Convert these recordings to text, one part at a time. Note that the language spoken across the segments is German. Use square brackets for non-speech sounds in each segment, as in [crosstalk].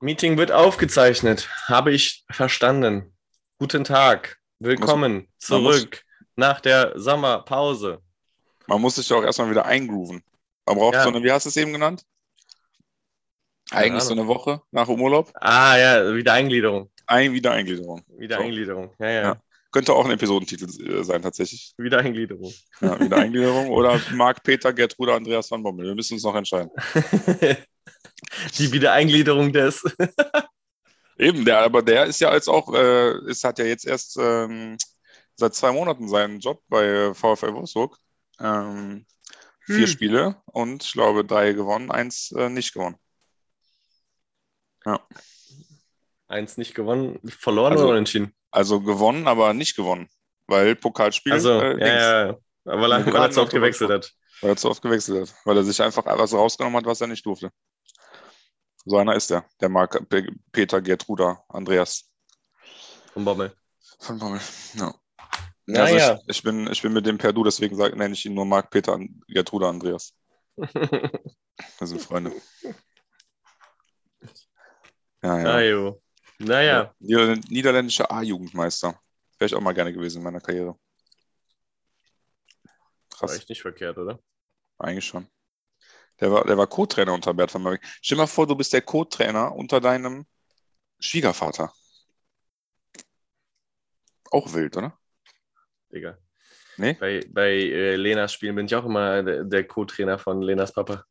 Meeting wird aufgezeichnet. Habe ich verstanden. Guten Tag. Willkommen zurück nach der Sommerpause. Man muss sich ja auch erstmal wieder eingrooven. Man braucht Ja. so eine, wie hast du es eben genannt? Eigentlich so eine Woche nach dem Urlaub. Ah ja, Wiedereingliederung. Ein Wiedereingliederung. Wiedereingliederung. Ja, ja. Ja. Könnte auch ein Episodentitel äh, sein, tatsächlich. Wiedereingliederung. Ja, Wiedereingliederung [laughs] oder Marc, Peter, Gertrude, Andreas van Bommel. Wir müssen uns noch entscheiden. [laughs] Die Wiedereingliederung des. [laughs] Eben, der, aber der ist ja jetzt auch, äh, ist, hat ja jetzt erst ähm, seit zwei Monaten seinen Job bei VfL Wolfsburg. Ähm, vier Hm. Spiele und ich glaube drei gewonnen, eins äh, nicht gewonnen. Eins nicht gewonnen, verloren Also- oder unentschieden? Also gewonnen, aber nicht gewonnen. Weil Pokalspiel, Also, äh, ja, ja, ja. weil er, weil er zu oft gewechselt hat. weil er zu oft gewechselt hat. Weil er sich einfach was rausgenommen hat, was er nicht durfte. So einer ist der, der Marc Pe Peter, Gertruda, Andreas Vom Bommel. von Bommel. Ja. Ja, also. Ich, ich, bin, ich bin mit dem per Du, deswegen sag, nenne ich ihn nur Marc Peter, Gertruda, Andreas. Wir [laughs] sind Freunde. Ja, ja. ah, jo. Naja, Nieder niederländischer A-Jugendmeister. Wäre ich auch mal gerne gewesen in meiner Karriere. war Krass. echt nicht verkehrt, oder? Eigentlich schon. Der war, der war Co-Trainer unter Bert van Marwijk. Stell dir mal vor, du bist der Co-Trainer unter deinem Schwiegervater. Auch wild, oder? Digga. Nee? Bei, bei äh, Lenas Spielen bin ich auch immer der, der Co-Trainer von Lenas Papa.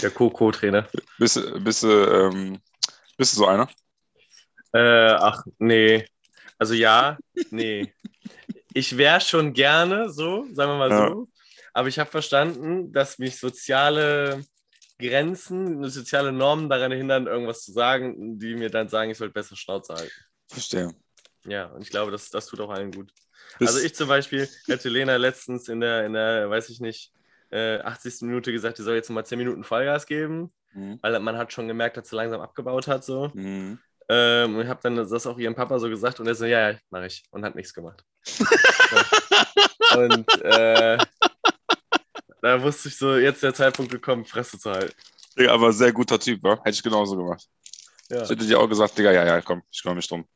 Der Co-Co-Trainer. Bist, du- bist, ähm, bist du so einer? Äh, ach, nee. Also ja, nee. Ich wäre schon gerne so, sagen wir mal Ja. so. Aber ich habe verstanden, dass mich soziale Grenzen, soziale Normen daran hindern, irgendwas zu sagen, die mir dann sagen, ich sollte besser Schnauze halten. Verstehe. Ja, und ich glaube, das, das tut auch allen gut. Bist, Also ich zum Beispiel hätte Lena letztens in der, in der, weiß ich nicht, äh, 80. Minute gesagt, die soll jetzt mal 10 Minuten Vollgas geben, Mhm. weil man hat schon gemerkt, dass sie langsam abgebaut hat so. Mhm. Ähm, und ich habe dann das auch ihrem Papa so gesagt und er so, ja, ja, mache ich. Und hat nichts gemacht. [laughs] Und äh, da wusste ich so, jetzt der Zeitpunkt gekommen, Fresse zu halten. Digga, aber sehr guter Typ, wa? Hätte ich genauso gemacht. Ja. Ich hätte dir auch gesagt, Digga, ja, ja, komm, ich kümmere mich drum.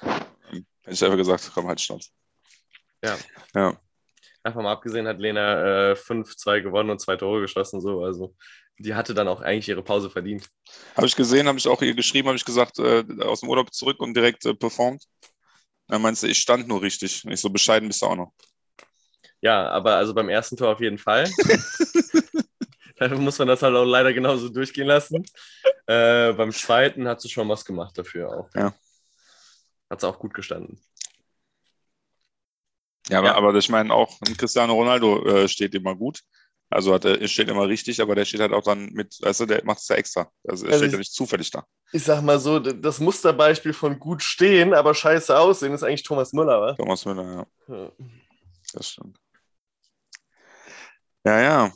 Hätte ich einfach gesagt, komm, halt Schnauze. Ja. Ja. Davon mal abgesehen hat Lena äh, 5-2 gewonnen und zwei Tore geschossen. So. Also die hatte dann auch eigentlich ihre Pause verdient. Habe ich gesehen, habe ich auch ihr geschrieben, habe ich gesagt, äh, aus dem Urlaub zurück und direkt äh, performt. Dann meinst du, ich stand nur richtig. Nicht so bescheiden bist du auch noch. Ja, aber also beim ersten Tor auf jeden Fall. [laughs] Dann muss man das halt auch leider genauso durchgehen lassen. Äh, beim zweiten hat sie schon was gemacht dafür auch. Ja. Hat sie auch gut gestanden. Ja, aber, Ja. aber ich meine auch, ein Cristiano Ronaldo äh, steht immer gut. Also hat er steht immer richtig, aber der steht halt auch dann mit, weißt du, der macht es ja extra. Also er Also steht ja nicht zufällig da. Ich sag mal so, das Musterbeispiel von gut stehen, aber scheiße aussehen, ist eigentlich Thomas Müller, wa? Thomas Müller, ja, Ja. das stimmt. Ja, ja.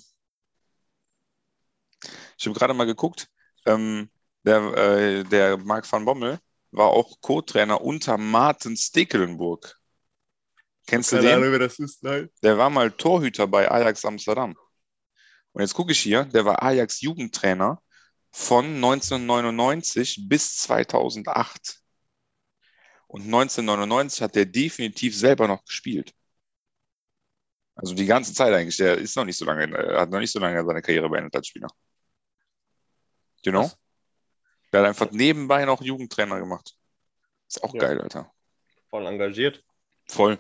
Ich habe gerade mal geguckt, ähm, der, äh, der Marc van Bommel war auch Co-Trainer unter Martin Stekelenburg. Kennst du Keine den? Ahnung, wer das ist, nein. Der war mal Torhüter bei Ajax Amsterdam. Und jetzt gucke ich hier, der war Ajax Jugendtrainer von 1999 bis 2008. Und 1999 hat der definitiv selber noch gespielt. Also die ganze Zeit eigentlich. Der ist noch nicht so lange, äh, hat noch nicht so lange seine Karriere beendet als Spieler. You know? Was? Der hat einfach nebenbei noch Jugendtrainer gemacht. Ist auch Ja. geil, Alter. Voll engagiert. Voll.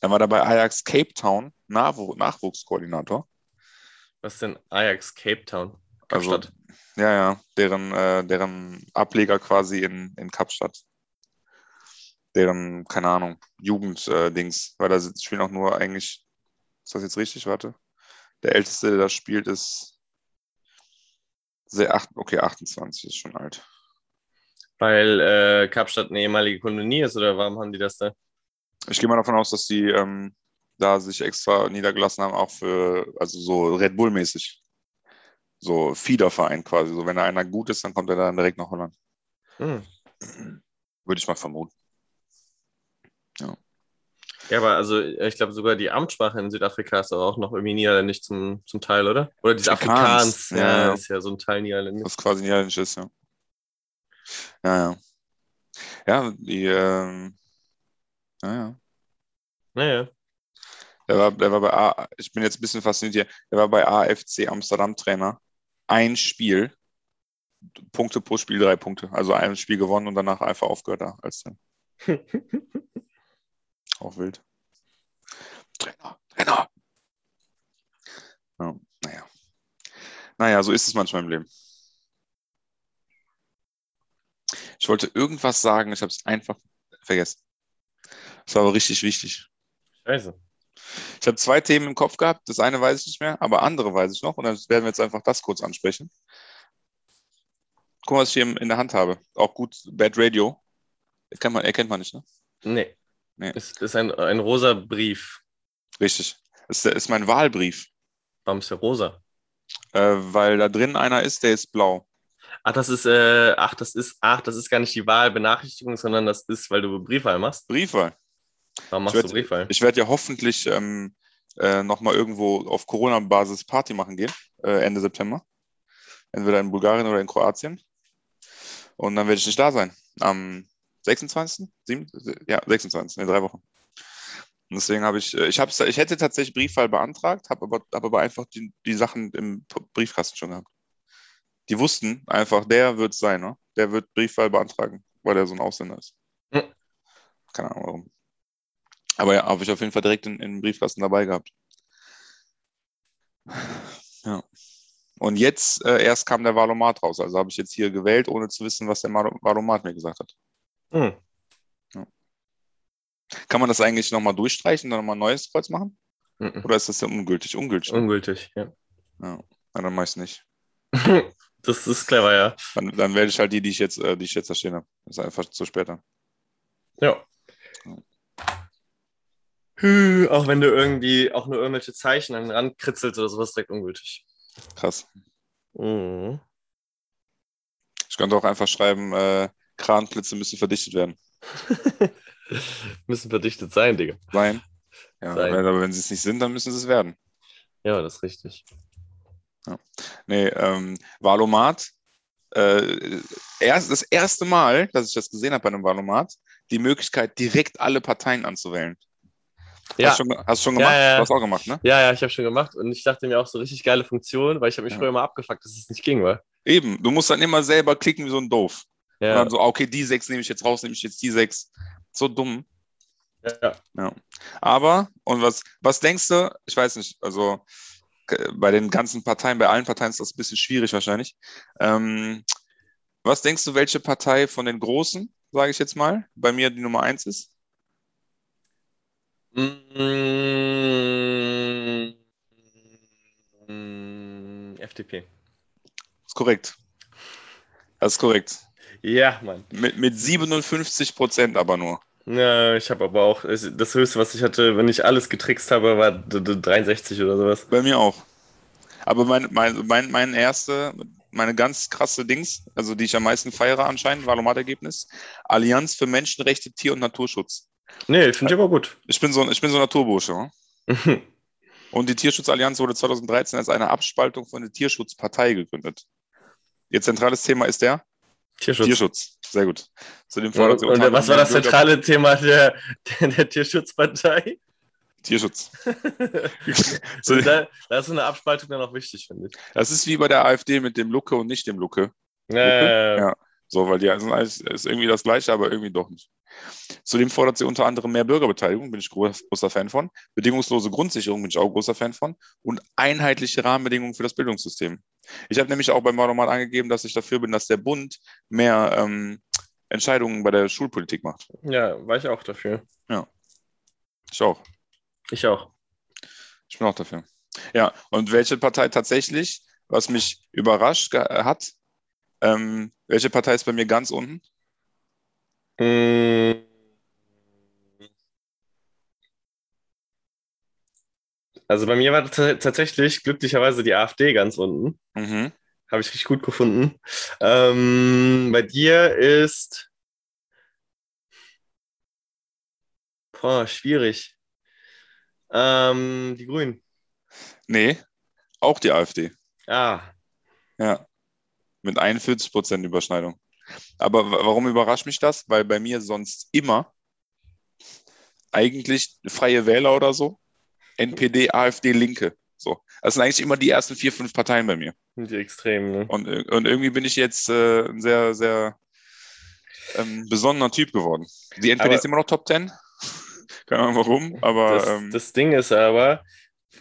Dann war er bei Ajax Cape Town Nachw Nachwuchskoordinator. Was ist denn Ajax Cape Town? Also, Kapstadt. ja, ja, deren, äh, deren Ableger quasi in, in Kapstadt. Deren, keine Ahnung, Jugend-Dings, weil da spielen auch nur eigentlich, ist das jetzt richtig? Warte. Der Älteste, der da spielt, ist sehr, acht, okay, 28, ist schon alt. Weil äh, Kapstadt eine ehemalige Kolonie ist oder warum haben die das da? Ich gehe mal davon aus, dass die ähm, da sich extra niedergelassen haben, auch für, also so Red Bull-mäßig. So Fiederverein quasi. So, wenn da einer gut ist, dann kommt er dann direkt nach Holland. Hm. Würde ich mal vermuten. Ja, aber also ich glaube sogar die Amtssprache in Südafrika ist aber auch noch irgendwie niederländisch zum, zum Teil, oder? Oder dieses Afrikaans, Afrikaans, ja, ja, ja. ist ja so ein Teil niederländisch. Was quasi niederländisch ist, ja. Ja, ja. Ja, die, ähm, ja, ja. Naja. Der war, der war bei A, ich bin jetzt ein bisschen fasziniert hier, der war bei AFC Amsterdam Trainer. Ein Spiel, Punkte pro Spiel, drei Punkte. Also ein Spiel gewonnen und danach einfach aufgehört da als. [laughs] Auch wild. Trainer, Trainer. Ja, naja. Naja, so ist es manchmal im Leben. Ich wollte irgendwas sagen, ich habe es einfach vergessen. Das war aber richtig wichtig. Scheiße. Ich habe zwei Themen im Kopf gehabt. Das eine weiß ich nicht mehr, aber andere weiß ich noch. Und dann werden wir jetzt einfach das kurz ansprechen. Guck mal, was ich hier in der Hand habe. Auch gut, Bad Radio. Erkennt man, erkennt man nicht, ne? Nee. Nee. Es ist ein, ein rosa Brief. Richtig. Das ist, mein Wahlbrief. Warum ist der rosa? Äh, weil da drin einer ist, der ist blau. Ach, das ist, äh, ach, das ist, ach, das ist gar nicht die Wahlbenachrichtigung, sondern das ist, weil du Briefwahl machst. Briefwahl. Warum Ich machst du werd- Briefwahl? Ich werde ja hoffentlich ähm, äh, nochmal irgendwo auf Corona-Basis Party machen gehen, äh, Ende September. Entweder in Bulgarien oder in Kroatien. Und dann werde ich nicht da sein. Am 26. Sieben, ja, 26. in drei Wochen. Und deswegen habe ich, äh, ich, hab's, ich hätte tatsächlich Briefwahl beantragt, habe aber, hab aber einfach die, die Sachen im Briefkasten schon gehabt. Die wussten einfach, der wird es sein, ne? Der wird Briefwahl beantragen, weil er so ein Ausländer ist. Hm. Keine Ahnung warum. Aber ja, habe ich auf jeden Fall direkt in, in den Briefkasten dabei gehabt. Ja. Und jetzt äh, erst kam der Valomat raus. Also habe ich jetzt hier gewählt, ohne zu wissen, was der Valomat mir gesagt hat. Hm. Kann man das eigentlich nochmal durchstreichen und dann nochmal ein neues Kreuz machen? Mhm. Oder ist das ja ungültig? Ungültig. Ungültig, ja. Ja. Dann mach ich nicht. [laughs] Das ist clever, ja. Dann, dann wähle ich halt die, die ich jetzt, äh, die ich jetzt da stehen habe. Das ist einfach zu spät. dann. Ja. Hü, Auch wenn du irgendwie auch nur irgendwelche Zeichen an den Rand kritzelst oder sowas, direkt ungültig. Krass. Mhm. Ich könnte auch einfach schreiben, äh, Kranplätze müssen verdichtet werden. [laughs] Müssen verdichtet sein, Digga. Sein. Ja, Sein. Aber wenn sie es nicht sind, dann müssen sie es werden. Ja, das ist richtig. Nee, ähm, Valomat. Äh, erst, das erste Mal, dass ich das gesehen habe bei einem Valomat, die Möglichkeit, direkt alle Parteien anzuwählen. Ja, Hast du schon, hast schon gemacht? Ja, ja, ja. Du hast auch gemacht, ne? ja, ja ich habe schon gemacht und ich dachte mir auch so richtig geile Funktion, weil ich habe mich Ja. früher immer abgefuckt, dass es nicht ging, wa? Eben. Du musst dann immer selber klicken wie so ein Doof. Und Ja, dann so, ah, okay, die sechs nehme ich jetzt raus, nehme ich jetzt die sechs. So dumm. ja. Ja. Aber, und was, was denkst du, ich weiß nicht, also bei den ganzen Parteien, bei allen Parteien ist das ein bisschen schwierig wahrscheinlich. Ähm, was denkst du, welche Partei von den Großen, sage ich jetzt mal, bei mir die Nummer eins ist? Mm, FDP. Ist korrekt. Das ist korrekt. Ja, Mann. Mit, mit 57 Prozent aber nur. Ja, ich habe aber auch, das höchste, was ich hatte, wenn ich alles getrickst habe, war d- d- 63 oder sowas. Bei mir auch. Aber mein, mein, mein, mein erste, meine ganz krasse Dings, also die ich am meisten feiere anscheinend, Valomat-Ergebnis, Allianz für Menschenrechte, Tier- und Naturschutz. Nee, finde ich aber gut. Ich bin so, ich bin so ein Naturbursche. Ne? [laughs] Und die Tierschutzallianz wurde 2013 als eine Abspaltung von der Tierschutzpartei gegründet. Ihr zentrales Thema ist der Tierschutz. Tierschutz. Sehr gut. Zu dem Und, sie und unter was war das Bürger- zentrale Thema der, der, der Tierschutzpartei? Tierschutz. [laughs] Dem- da, da ist so eine Abspaltung dann auch wichtig, finde ich. das ist wie bei der AfD mit dem Lucke und nicht dem Lucke. Äh, Ja. So, weil die sind alles, ist irgendwie das Gleiche, aber irgendwie doch nicht. Zudem fordert sie unter anderem mehr Bürgerbeteiligung, bin ich groß, großer Fan von. Bedingungslose Grundsicherung bin ich auch großer Fan von. Und einheitliche Rahmenbedingungen für das Bildungssystem. Ich habe nämlich auch beim Wahlomat angegeben, dass ich dafür bin, dass der Bund mehr ähm, Entscheidungen bei der Schulpolitik macht. ja, war ich auch dafür. Ich auch. Ich auch. Ich bin auch dafür. Ja, und welche Partei tatsächlich, was mich überrascht ge- hat, ähm, welche Partei ist bei mir ganz unten? Mm. Also bei mir war tatsächlich glücklicherweise die AfD ganz unten. Mhm. Habe ich richtig gut gefunden. Ähm, bei dir ist. Boah, schwierig. Ähm, die Grünen. Nee, auch die AfD. Ah, Ja. Mit 41% Überschneidung. Aber wa- warum überrascht mich das? Weil bei mir sonst immer eigentlich Freie Wähler oder so, NPD, AfD, Linke. So. Das sind eigentlich immer die ersten vier, fünf Parteien bei mir. die Extremen, ne? Und, ir- und irgendwie bin ich jetzt äh, ein sehr, sehr ähm, besonderer Typ geworden. Die NPD Aber- ist immer noch Top 10. [laughs] Keine Ahnung warum, aber Das, ähm, das Ding ist aber,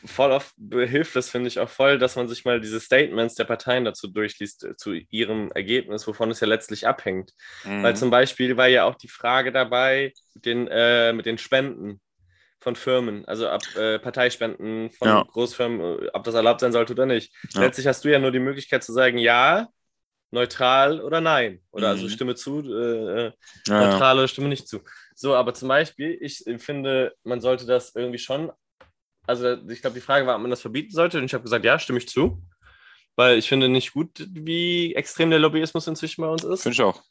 voll oft hilft das, finde ich, auch voll, dass man sich mal diese Statements der Parteien dazu durchliest, äh, zu ihrem Ergebnis, wovon es ja letztlich abhängt. mhm. Weil zum Beispiel war ja auch die Frage dabei mit den, äh, mit den Spenden von Firmen, also ab äh, Parteispenden von Ja. Großfirmen, äh, ob das erlaubt sein sollte oder nicht. Ja. Letztlich hast du ja nur die Möglichkeit zu sagen, ja, neutral oder nein. Oder also Mhm. Stimme zu, äh, äh, ja. neutral oder Stimme nicht zu. So, aber zum Beispiel, ich finde, man sollte das irgendwie schon, also ich glaube, die Frage war, ob man das verbieten sollte und ich habe gesagt, ja, stimme ich zu. Weil ich finde nicht gut, wie extrem der Lobbyismus inzwischen bei uns ist. Finde ich auch.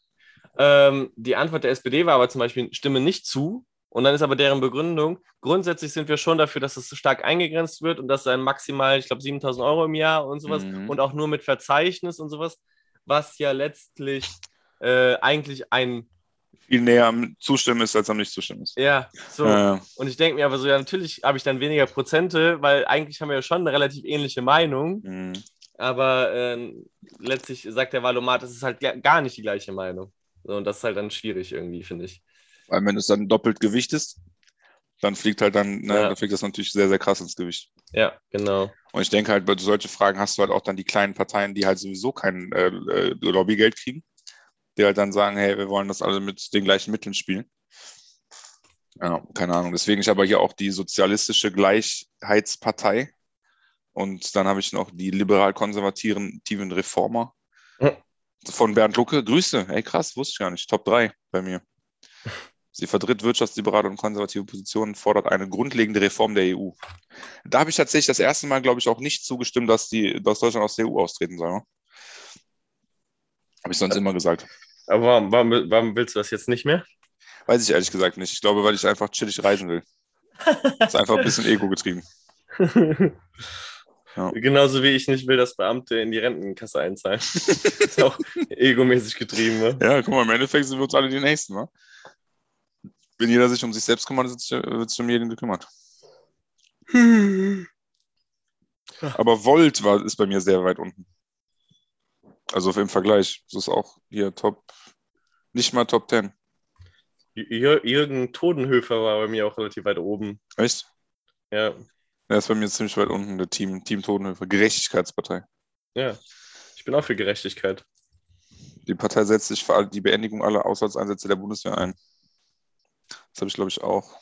Ähm, die Antwort der SPD war aber zum Beispiel, stimme nicht zu. Und dann ist aber deren Begründung, grundsätzlich sind wir schon dafür, dass es so stark eingegrenzt wird und dass ein maximal, ich glaube, 7000 Euro im Jahr und sowas Mhm. und auch nur mit Verzeichnis und sowas, was ja letztlich äh, eigentlich ein, Viel näher am Zustimmen ist, als am Nicht-Zustimmen ist. ja, so. Äh, Und ich denke mir aber so, ja, natürlich habe ich dann weniger Prozente, weil eigentlich haben wir ja schon eine relativ ähnliche Meinung, mh. aber ähm, letztlich sagt der Valomat, es ist halt ga- gar nicht die gleiche Meinung. So, und das ist halt dann schwierig irgendwie, finde ich. Weil wenn es dann doppelt gewichtest, dann fliegt halt dann, ne, Ja. dann fliegt das natürlich sehr, sehr krass ins Gewicht. Ja, genau. Und ich denke halt, bei solchen Fragen hast du halt auch dann die kleinen Parteien, die halt sowieso kein äh, äh, Lobbygeld kriegen, die halt dann sagen, hey, wir wollen das alle mit den gleichen Mitteln spielen. Ja, keine Ahnung. Deswegen, ich habe hier auch die sozialistische Gleichheitspartei und dann habe ich noch die liberal-konservativen Reformer Hm. von Bernd Lucke. Grüße. Ey, krass, wusste ich gar nicht. Top 3 bei mir. Sie vertritt wirtschaftsliberale und konservative Positionen, fordert eine grundlegende Reform der EU. Da habe ich tatsächlich das erste Mal, glaube ich, auch nicht zugestimmt, dass, die, dass Deutschland aus der EU austreten soll. ne? Habe ich sonst immer gesagt. Aber warum, warum, warum willst du das jetzt nicht mehr? Weiß ich ehrlich gesagt nicht. Ich glaube, weil ich einfach chillig reisen will. Das ist einfach ein bisschen Ego getrieben. [laughs] Ja. Genauso wie ich nicht will, dass Beamte in die Rentenkasse einzahlen. [laughs] ist auch egomäßig getrieben. Ne? Ja, guck mal, im Endeffekt sind wir uns alle die Nächsten. Ne? Wenn jeder sich um sich selbst kümmert, wird sich, wird sich um jeden gekümmert. [laughs] Aber Volt war, ist bei mir sehr weit unten. Also im Vergleich. Das ist auch hier Top, nicht mal Top 10. Jür Jürgen Todenhöfer war bei mir auch relativ weit oben. Echt? Ja, Der ist bei mir ziemlich weit unten, der Team, Team Totenhöfer. Gerechtigkeitspartei. ja. Ich bin auch für Gerechtigkeit. Die Partei setzt sich für die Beendigung aller Auslandseinsätze der Bundeswehr ein. Das habe ich, glaube ich, auch.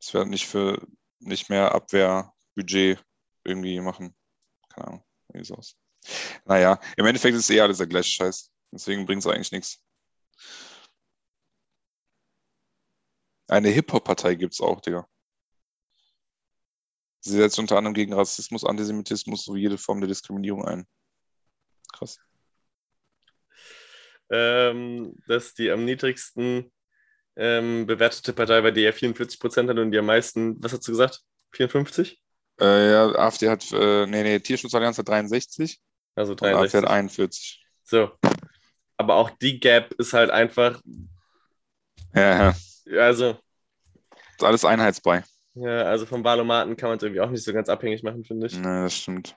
Das wird nicht für nicht mehr Abwehrbudget irgendwie machen. Keine Ahnung. Irgendwie sowas. Naja, im Endeffekt ist eh alles der gleiche Scheiß. Deswegen bringt es eigentlich nichts. Eine Hip-Hop-Partei gibt es auch, Digga. Sie setzt unter anderem gegen Rassismus, Antisemitismus sowie jede Form der Diskriminierung ein. Krass. Ähm, das ist die am niedrigsten ähm, bewertete Partei, bei der er 44 Prozent hat und die am meisten, was hast du gesagt? 54? Äh, ja, AfD hat, äh, nee, nee, Tierschutzallianz hat 63 Also und AfD 63. hat 41. So. Aber auch die Gap ist halt einfach, Ja, ja. also, Ist alles einheitsbrei. ja, also vom Wahlomaten kann man es irgendwie auch nicht so ganz abhängig machen, finde ich. Ne, das stimmt.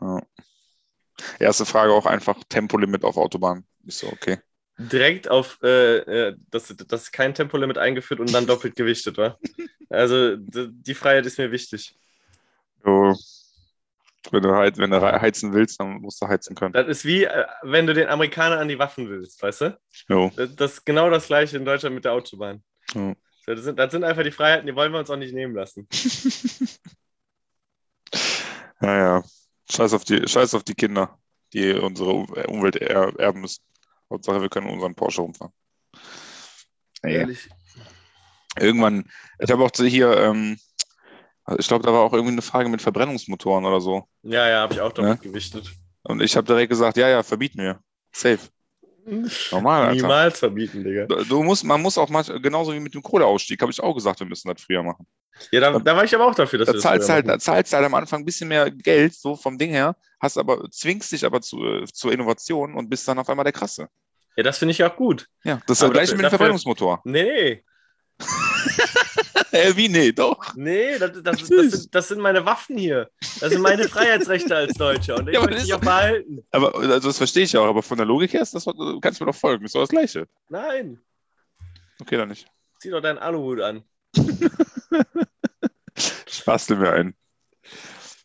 Ja. Erste Frage auch einfach Tempolimit auf Autobahn. Ich so, okay. Direkt auf, äh, äh, das, das ist kein Tempolimit eingeführt und dann [laughs] doppelt gewichtet, wa? Also die Freiheit ist mir wichtig. So, wenn, du heiz, wenn du heizen willst, dann musst du heizen können. Das ist wie, äh, wenn du den Amerikanern an die Waffen willst, weißt du? Jo. Das, das ist genau das gleiche in Deutschland mit der Autobahn. Ja. So, Das sind, das sind einfach die Freiheiten, die wollen wir uns auch nicht nehmen lassen. [laughs] Ja, ja. Scheiß auf die, scheiß auf die Kinder, die unsere äh, Umwelt er, erben müssen. Hauptsache, wir können unseren Porsche rumfahren. Nee. Ehrlich. Irgendwann, ich habe auch hier, ähm, ich glaube, da war auch irgendwie eine Frage mit Verbrennungsmotoren oder so. Ja, ja, habe ich auch doppelt Ja? gewichtet. Und ich habe direkt gesagt, ja, ja, verbieten wir. Safe. Normal, Alter. Niemals verbieten, Digga. Du musst, man muss auch manchmal, genauso wie mit dem Kohleausstieg, habe ich auch gesagt, wir müssen das früher machen. Ja, da, da war ich aber auch dafür, dass Da wir das zahlst, halt, da zahlst du halt am Anfang ein bisschen mehr Geld, so vom Ding her, hast aber, zwingst dich aber zu, äh, zur Innovation und bist dann auf einmal der Krasse. Ja, das finde ich auch gut. Ja, das ist Aber das gleiche mit dem Verbrennungsmotor. Nee, [laughs] Äh, wie? Nee, doch. nee, das, das, das, sind, das sind meine Waffen hier. Das sind meine [laughs] Freiheitsrechte als Deutscher und ich Ja, aber möchte das die auch behalten. Aber also das verstehe ich ja auch, aber von der Logik her ist das, du kannst mir doch folgen, ist doch das Gleiche. Nein, Okay, dann nicht. zieh doch deinen Aluhut an. [laughs] Ich bastel mir ein.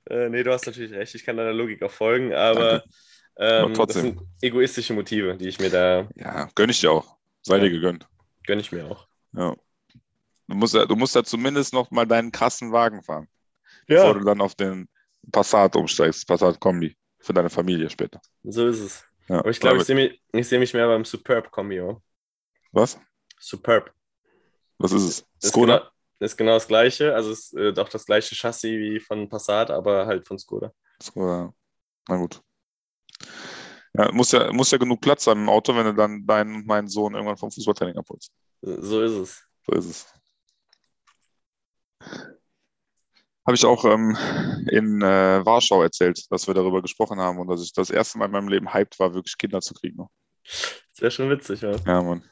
Äh, nee, du hast natürlich recht, ich kann deiner Logik auch folgen, aber Aber ähm, das trotzdem. sind egoistische Motive, die ich mir da Ja, gönn ich dir auch. Sei dir Ja. gegönnt. gönne ich mir auch. Ja. Du musst, ja- du musst ja zumindest noch mal deinen krassen Wagen fahren, bevor du dann auf den Passat umsteigst, Passat Kombi, für deine Familie später. so ist es. Ja. Aber ich glaube, ich sehe mich, ich seh mich mehr beim Superb-Kombi. Was? Superb. Was ist es? Ist Skoda? genau, ist genau das gleiche, also ist äh, auch das gleiche Chassis wie von Passat, aber halt von Skoda. Skoda. Na gut. Ja, muss ja, muss ja genug Platz sein im Auto, wenn du dann deinen und meinen Sohn irgendwann vom Fußballtraining abholst. So ist es. So ist es. Habe ich auch ähm, in äh, Warschau erzählt, dass wir darüber gesprochen haben und dass ich das erste Mal in meinem Leben hyped war, wirklich Kinder zu kriegen. Noch. Das wäre schon witzig, ja. Ja, Mann.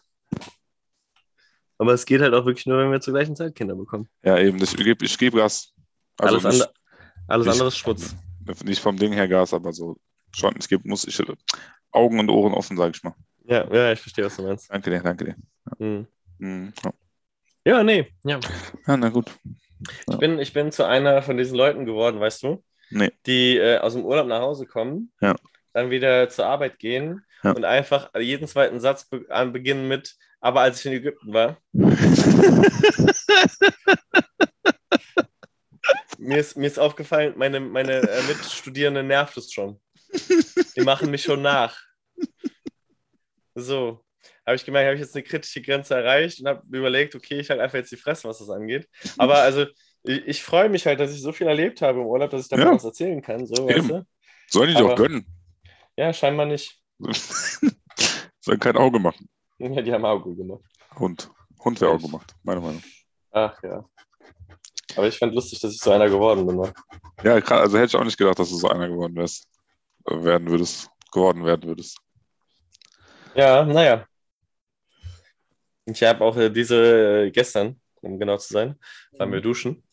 Aber es geht halt auch wirklich nur, wenn wir zur gleichen Zeit Kinder bekommen. Ja, eben. Ich gebe ich geb Gas. Also alles nicht, andere, alles nicht- andere ist Schmutz. nicht vom Ding her Gas, aber so schon. Ich gebe, muss ich Augen und Ohren offen, sage ich mal. Ja, ja, ich verstehe, was du meinst. Danke dir, danke dir. Hm. Mhm. Ja. Ja, nee. Ja. ja, na gut. Ich, bin, ich bin zu einer von diesen Leuten geworden, weißt du, Nee. die äh, aus dem Urlaub nach Hause kommen, Ja. dann wieder zur Arbeit gehen Ja. und einfach jeden zweiten Satz be an beginnen mit, aber als ich in Ägypten war. [laughs] Mir ist, mir ist aufgefallen, meine, meine äh, Mitstudierenden nervt es schon. Die machen mich schon nach. So. Habe ich gemerkt, habe ich jetzt eine kritische Grenze erreicht und habe überlegt, okay, ich halt einfach jetzt die Fresse, was das angeht. Aber also, ich, ich freue mich halt, dass ich so viel erlebt habe im Urlaub, dass ich davon Ja. was erzählen kann. So, weißt Eben. du? Sollen die Aber- gönnen? Ja, scheinbar nicht. [laughs] Sollen kein Auge machen. Ja, die haben Auge gemacht. Hund. Hund wäre Auge gemacht, meine Meinung. Ach ja. Aber ich fand lustig, dass ich so einer geworden bin. ne? Ja, also hätte ich auch nicht gedacht, dass du so einer geworden wärst. Äh, Werden würdest. Geworden werden würdest. Ja, naja. Ich habe auch äh, diese äh, gestern, um genau zu sein, waren wir duschen.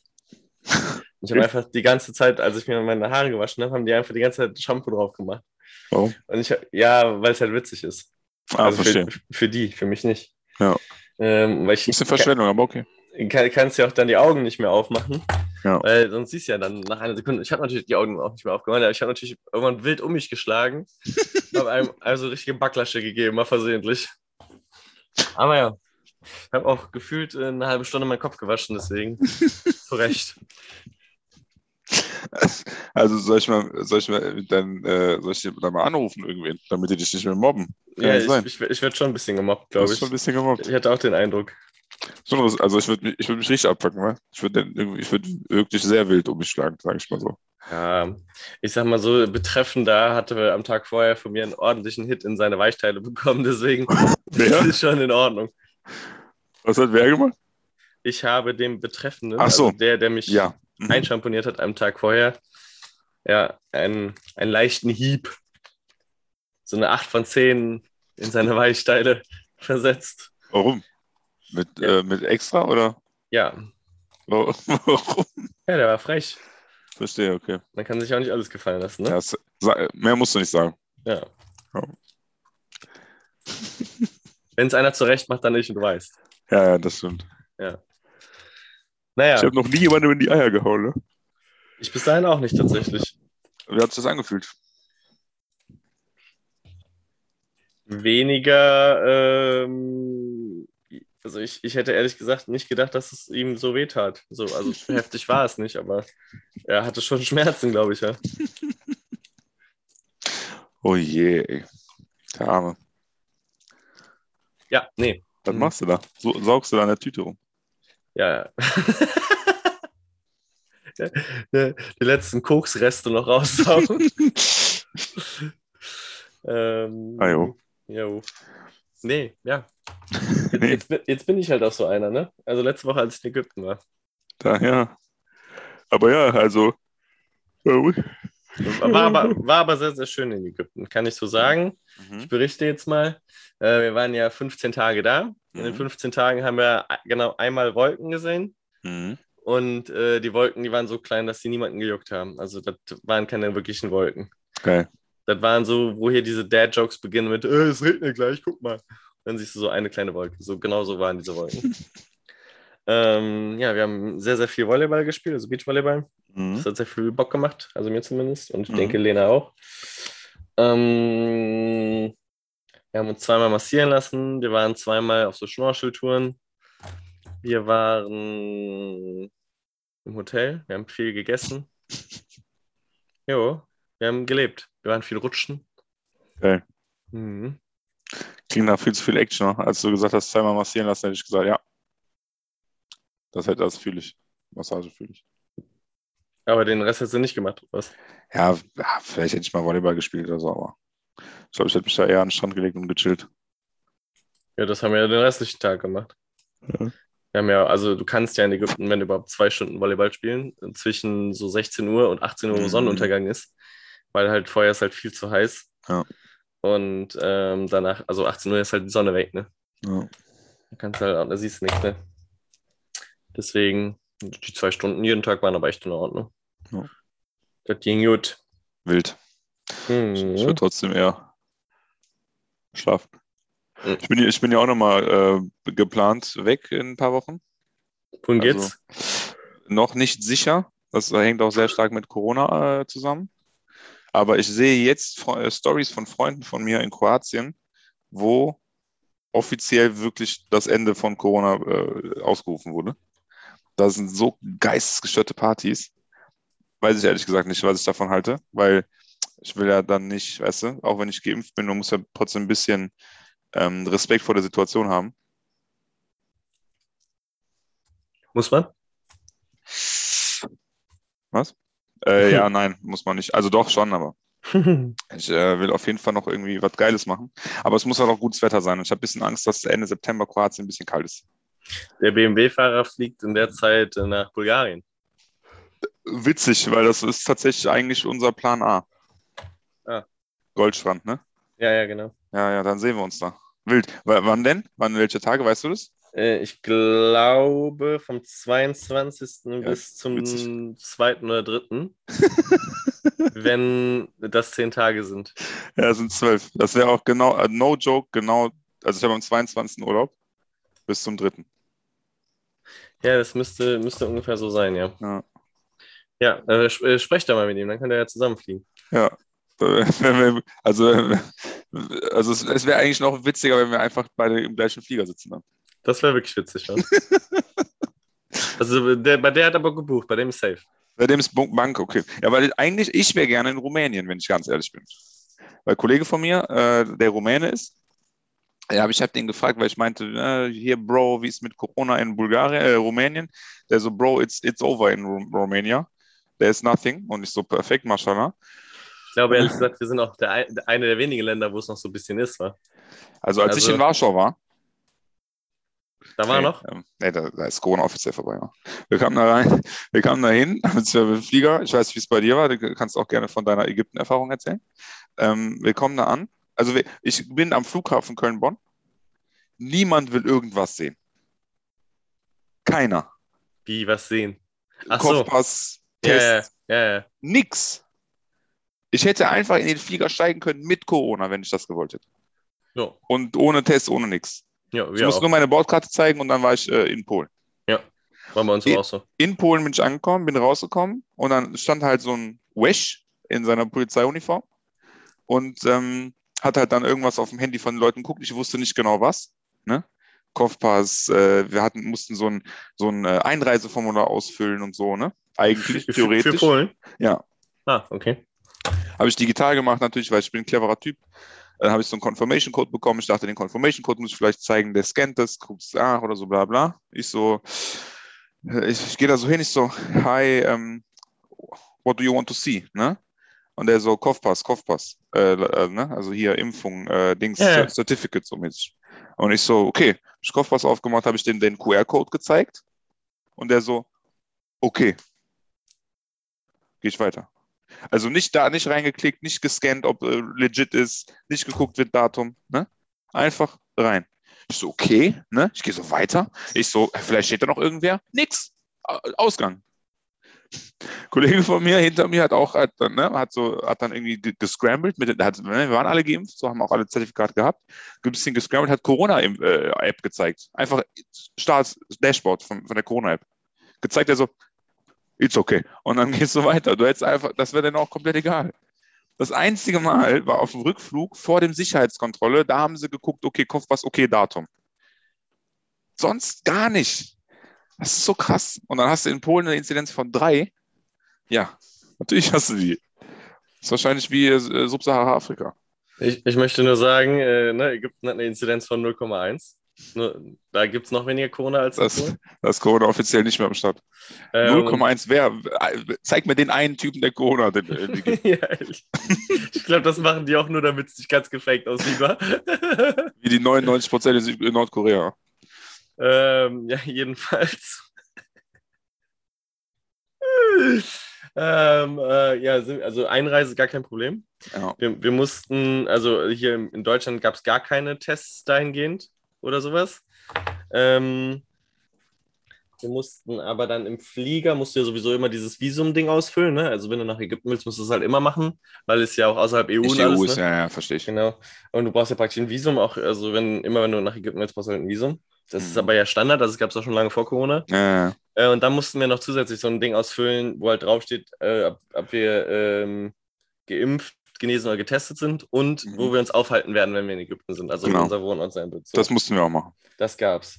[laughs] Ich habe einfach die ganze Zeit, als ich mir meine Haare gewaschen habe, haben die einfach die ganze Zeit Shampoo drauf gemacht. Warum? Und ich, ja, weil es halt witzig ist. Ah, also verstehe. für, für die, für mich nicht. Ja. Ähm, weil ich Bisschen Verschwendung, aber okay. kann, kannst ja auch dann die Augen nicht mehr aufmachen. Ja. Weil sonst siehst du ja dann nach einer Sekunde, ich habe natürlich die Augen auch nicht mehr aufgemacht, aber ich habe natürlich irgendwann wild um mich geschlagen, [laughs] habe einem also richtige Backlasche gegeben, mal versehentlich. Aber ja, ich habe auch gefühlt äh, eine halbe Stunde meinen Kopf gewaschen, deswegen [laughs] zu Recht. Also soll ich mal, soll ich mal dann, äh, soll ich dir dann mal anrufen irgendwen, damit die dich nicht mehr mobben? Kann Ja, ich, ich, ich werde schon ein bisschen gemobbt, glaube ich. schon ein bisschen gemobbt. Ich hatte auch den Eindruck. Also ich würde mich, ich würd mich richtig abpacken, wa? Ich würde würde wirklich sehr wild um mich schlagen, sage ich mal so. Ja, ich sag mal so, betreffend da hatte am Tag vorher von mir einen ordentlichen Hit in seine Weichteile bekommen, deswegen [laughs] das ist schon in Ordnung. Was hat wer gemacht? Ich habe dem Betreffenden, Ach so. also der, der mich Ja. Mhm. einschamponiert hat am Tag vorher, ja, einen, einen leichten Hieb, so eine 8 von 10 in seine Weichteile [laughs] versetzt. Warum? Mit, Ja. äh, mit extra oder? Ja, [laughs] Warum? ja, der war frech. Verstehe, okay. Man kann sich auch nicht alles gefallen lassen, ne? Ja, mehr musst du nicht sagen. Ja. Ja. [laughs] Wenn es einer zurecht macht, dann nicht und du weißt. Ja, ja, das stimmt. Naja, Ich habe noch nie jemandem in die Eier gehauen, ne? ich bis dahin auch nicht tatsächlich. Wie hat sich das angefühlt? Weniger, ähm, also ich, ich hätte ehrlich gesagt nicht gedacht, dass es ihm so weh tat. So, also [laughs] heftig war es nicht, aber er hatte schon Schmerzen, glaube ich, ja. [laughs] Oh je, ey. Der Arme. Ja, nee. Was Mhm. machst du da? So, saugst du da an der Tüte rum? Ja, ja. [laughs] die, die letzten Koksreste noch raussaugen. ähm, Ah, jo. Jo. Nee, ja. Jetzt, jetzt, bin- jetzt bin ich halt auch so einer, ne? Also letzte Woche, als ich in Ägypten war. Daher. Aber ja, also. War aber, war aber sehr, sehr schön in Ägypten, kann ich so sagen. Mhm. Ich berichte jetzt mal. Äh, wir waren ja 15 Tage da. In den Mhm. 15 Tagen haben wir genau einmal Wolken gesehen. Mhm. Und äh, die Wolken, die waren so klein, dass die niemanden gejuckt haben. Also das waren keine wirklichen Wolken. Geil. Das waren so, wo hier diese Dad-Jokes beginnen mit, äh, es regnet gleich, guck mal. Dann siehst du so eine kleine Wolke. So genau so waren diese Wolken. [laughs] ähm, ja, wir haben sehr, sehr viel Volleyball gespielt, also Beachvolleyball. Das Mhm. hat sehr viel Bock gemacht, also mir zumindest. Und ich Mhm. denke, Lena auch. Ähm, wir haben uns zweimal massieren lassen. Wir waren zweimal auf so Schnorcheltouren. Wir waren im Hotel. Wir haben viel gegessen. [laughs] Jo, wir haben gelebt. Wir waren viel rutschen. Geil. Mhm. Klingt nach viel zu viel Action. ne? Als du gesagt hast, zweimal massieren lassen, hätte ich gesagt, ja. Das hätte das fühle ich. Massage fühle ich. Aber den Rest hast du nicht gemacht, oder was? Ja, ja, vielleicht hätte ich mal Volleyball gespielt oder so, aber ich glaube, ich hätte mich da eher an den Strand gelegt und gechillt. Ja, das haben wir ja den restlichen Tag gemacht. Ja. Wir haben ja, also du kannst ja in Ägypten, wenn überhaupt zwei Stunden Volleyball spielen, zwischen so 16 Uhr und 18 Uhr, wo Mhm. Sonnenuntergang ist, weil halt vorher ist halt viel zu heiß. Ja. Und ähm, danach, also 18 Uhr ist halt die Sonne weg, ne? Ja. Da kannst du halt, da siehst du nichts, ne? Deswegen, die zwei Stunden jeden Tag waren aber echt in Ordnung. Ja. Das ging gut. Wild. Mhm. Ich würde trotzdem eher schlafen. Mhm. Ich bin, ja- ich bin ja auch nochmal äh, geplant weg in ein paar Wochen. Wohin Also, geht's? Noch nicht sicher. Das hängt auch sehr stark mit Corona äh, zusammen. Aber ich sehe jetzt äh, Stories von Freunden von mir in Kroatien, wo offiziell wirklich das Ende von Corona äh, ausgerufen wurde. Da sind so geistesgestörte Partys. Weiß ich ehrlich gesagt nicht, was ich davon halte, weil ich will ja dann nicht, weißt du, auch wenn ich geimpft bin, man muss ja trotzdem ein bisschen ähm, Respekt vor der Situation haben. Muss man? Was? Äh, ja, [laughs] nein, muss man nicht. Also doch schon, aber [laughs] ich äh, will auf jeden Fall noch irgendwie was Geiles machen. Aber es muss halt auch gutes Wetter sein. Und ich habe ein bisschen Angst, dass Ende September Kroatien ein bisschen kalt ist. Der BMW-Fahrer fliegt in der Zeit äh, nach Bulgarien. Witzig, weil das ist tatsächlich eigentlich unser Plan A. Ah. Goldstrand, ne? Ja, ja, genau. Ja, ja, dann sehen wir uns da. Wild. W wann denn? Wann, welche Tage, weißt du das? Äh, Ich glaube vom 22. bis zum witzig. 2. oder 3. [laughs] wenn das zehn Tage sind. Ja, sind zwölf. Das wäre auch genau, äh, no joke, genau. Also ich habe am 22. Urlaub bis zum 3. Ja, das müsste, müsste ungefähr so sein, ja. Ja. Ja, äh, sp äh, sprecht da mal mit ihm, dann könnt ihr ja zusammenfliegen. Ja. [laughs] Also, [laughs] also es, es wäre eigentlich noch witziger, wenn wir einfach beide im gleichen Flieger sitzen. Dann. Das wäre wirklich witzig, ja. [laughs] also der, bei der hat aber gebucht, bei dem ist safe. Bei dem ist Bank, okay. Ja, weil eigentlich, ich wäre gerne in Rumänien, wenn ich ganz ehrlich bin. Weil ein Kollege von mir, äh, der Rumäne ist, ja, aber ich habe den gefragt, weil ich meinte, äh, hier, Bro, wie ist mit Corona in Bulgarien, äh, Rumänien? Der so, Bro, it's, it's over in Ru Romania. There's nothing. Und ich so, perfekt, mashallah. Ich glaube, ehrlich gesagt, wir sind auch der, ein- der eine der wenigen Länder, wo es noch so ein bisschen ist, wa? Also als ich Also- in Warschau war, Da war nee, noch? Ähm, nee, da, da ist Corona offiziell vorbei. Ja. Wir kamen da rein, [laughs] wir kamen da hin [laughs] mit dem Flieger. Ich weiß nicht, wie es bei dir war. Du kannst auch gerne von deiner Ägypten-Erfahrung erzählen. Ähm, wir kommen da an. Also wir, ich bin am Flughafen Köln-Bonn. Niemand will irgendwas sehen. Keiner. Wie, was sehen? Ach so. Kopfpass, Ja, Test, ja, ja, ja. nix. Ich hätte einfach in den Flieger steigen können mit Corona, wenn ich das gewollt hätte. Ja, Und ohne Test, ohne nix. Ja Ich wir muss auch. nur meine Bordkarte zeigen und dann war ich äh, in Polen. War bei uns Eh- auch so. in Polen bin ich angekommen, bin rausgekommen und dann stand halt so ein Wesh in seiner Polizeiuniform und ähm, hat halt dann irgendwas auf dem Handy von den Leuten geguckt. Ich wusste nicht genau was. Ne? Kopfpass, äh, wir hatten, mussten so ein, so ein äh, Einreiseformular ausfüllen und so, ne? Eigentlich, Für- theoretisch. Für Polen? Ja. Ah, okay. Habe ich digital gemacht natürlich, weil ich bin ein cleverer Typ. Dann habe ich so einen Confirmation Code bekommen. Ich dachte, den Confirmation Code muss ich vielleicht zeigen, der scannt das, guckt es nach oder so, bla bla. Ich so, äh, ich, ich gehe da so hin, ich so, hi, ähm, what do you want to see? Ne? Und der so, Kopfpass, Kopfpass. Äh, äh, ne? Also hier Impfung, äh, Dings, ja. Certificate so mäßig. Und ich so, okay, ich Kopfpass aufgemacht, habe ich den, den QR-Code gezeigt. Und der so, okay. Gehe ich weiter. Also nicht da, nicht reingeklickt, nicht gescannt, ob äh, legit ist, nicht geguckt wird Datum, ne? Einfach rein. Ich so, okay, ne? Ich gehe so weiter. Ich so, vielleicht steht da noch irgendwer. Nix. Au- Ausgang. Kollege von mir hinter mir hat auch hat, ne, hat so hat dann irgendwie ge- gescrambled mit hat, ne, wir waren alle geimpft, so haben auch alle Zertifikat gehabt, ein bisschen gescrambled, hat Corona äh, App gezeigt. Einfach Start Dashboard von, von der Corona App. Gezeigt er so it's okay und dann [laughs] gehst du weiter. Du hättest einfach das wäre dann auch komplett egal. Das einzige Mal war auf dem Rückflug vor dem Sicherheitskontrolle, da haben sie geguckt, okay, Kopfpass, okay, Datum. Sonst gar nicht. Das ist so krass. Und dann hast du in Polen eine Inzidenz von drei. Ja, natürlich hast du die. Das ist wahrscheinlich wie äh, Subsahara-Afrika. Ich, ich möchte nur sagen, äh, ne, Ägypten hat eine Inzidenz von 0,1. Nur, Da gibt es noch weniger Corona als Das, das ist Corona offiziell nicht mehr am Start. Ähm, 0,1 wer? Zeig mir den einen Typen, der Corona hat. [laughs] ja, ich ich glaube, das machen die auch nur, damit es nicht ganz gefaked aussieht? Wie die 99 Prozent in Nordkorea. ähm, ja, jedenfalls. ähm, äh, ja, also Einreise gar kein Problem. Ja. Wir, wir mussten, also hier in Deutschland gab es gar keine Tests dahingehend oder sowas. Ähm, wir mussten aber dann im Flieger, musst du ja sowieso immer dieses Visum-Ding ausfüllen. Ne? Also wenn du nach Ägypten willst, musst du es halt immer machen, weil es ja auch außerhalb EU die EU alles, ist, ne? ja, ja, verstehe ich. Genau. Und du brauchst ja praktisch ein Visum, auch, also wenn, immer wenn du nach Ägypten willst, brauchst du halt ein Visum. Das ist Mhm. aber ja Standard, also das gab es auch schon lange vor Corona. Ja, ja. Äh, und dann mussten wir noch zusätzlich so ein Ding ausfüllen, wo halt draufsteht, äh, ob, ob wir ähm, geimpft, genesen oder getestet sind und Mhm. wo wir uns aufhalten werden, wenn wir in Ägypten sind. Also Genau. unser Wohnort sein wird. So, Das mussten wir auch machen. das gab's.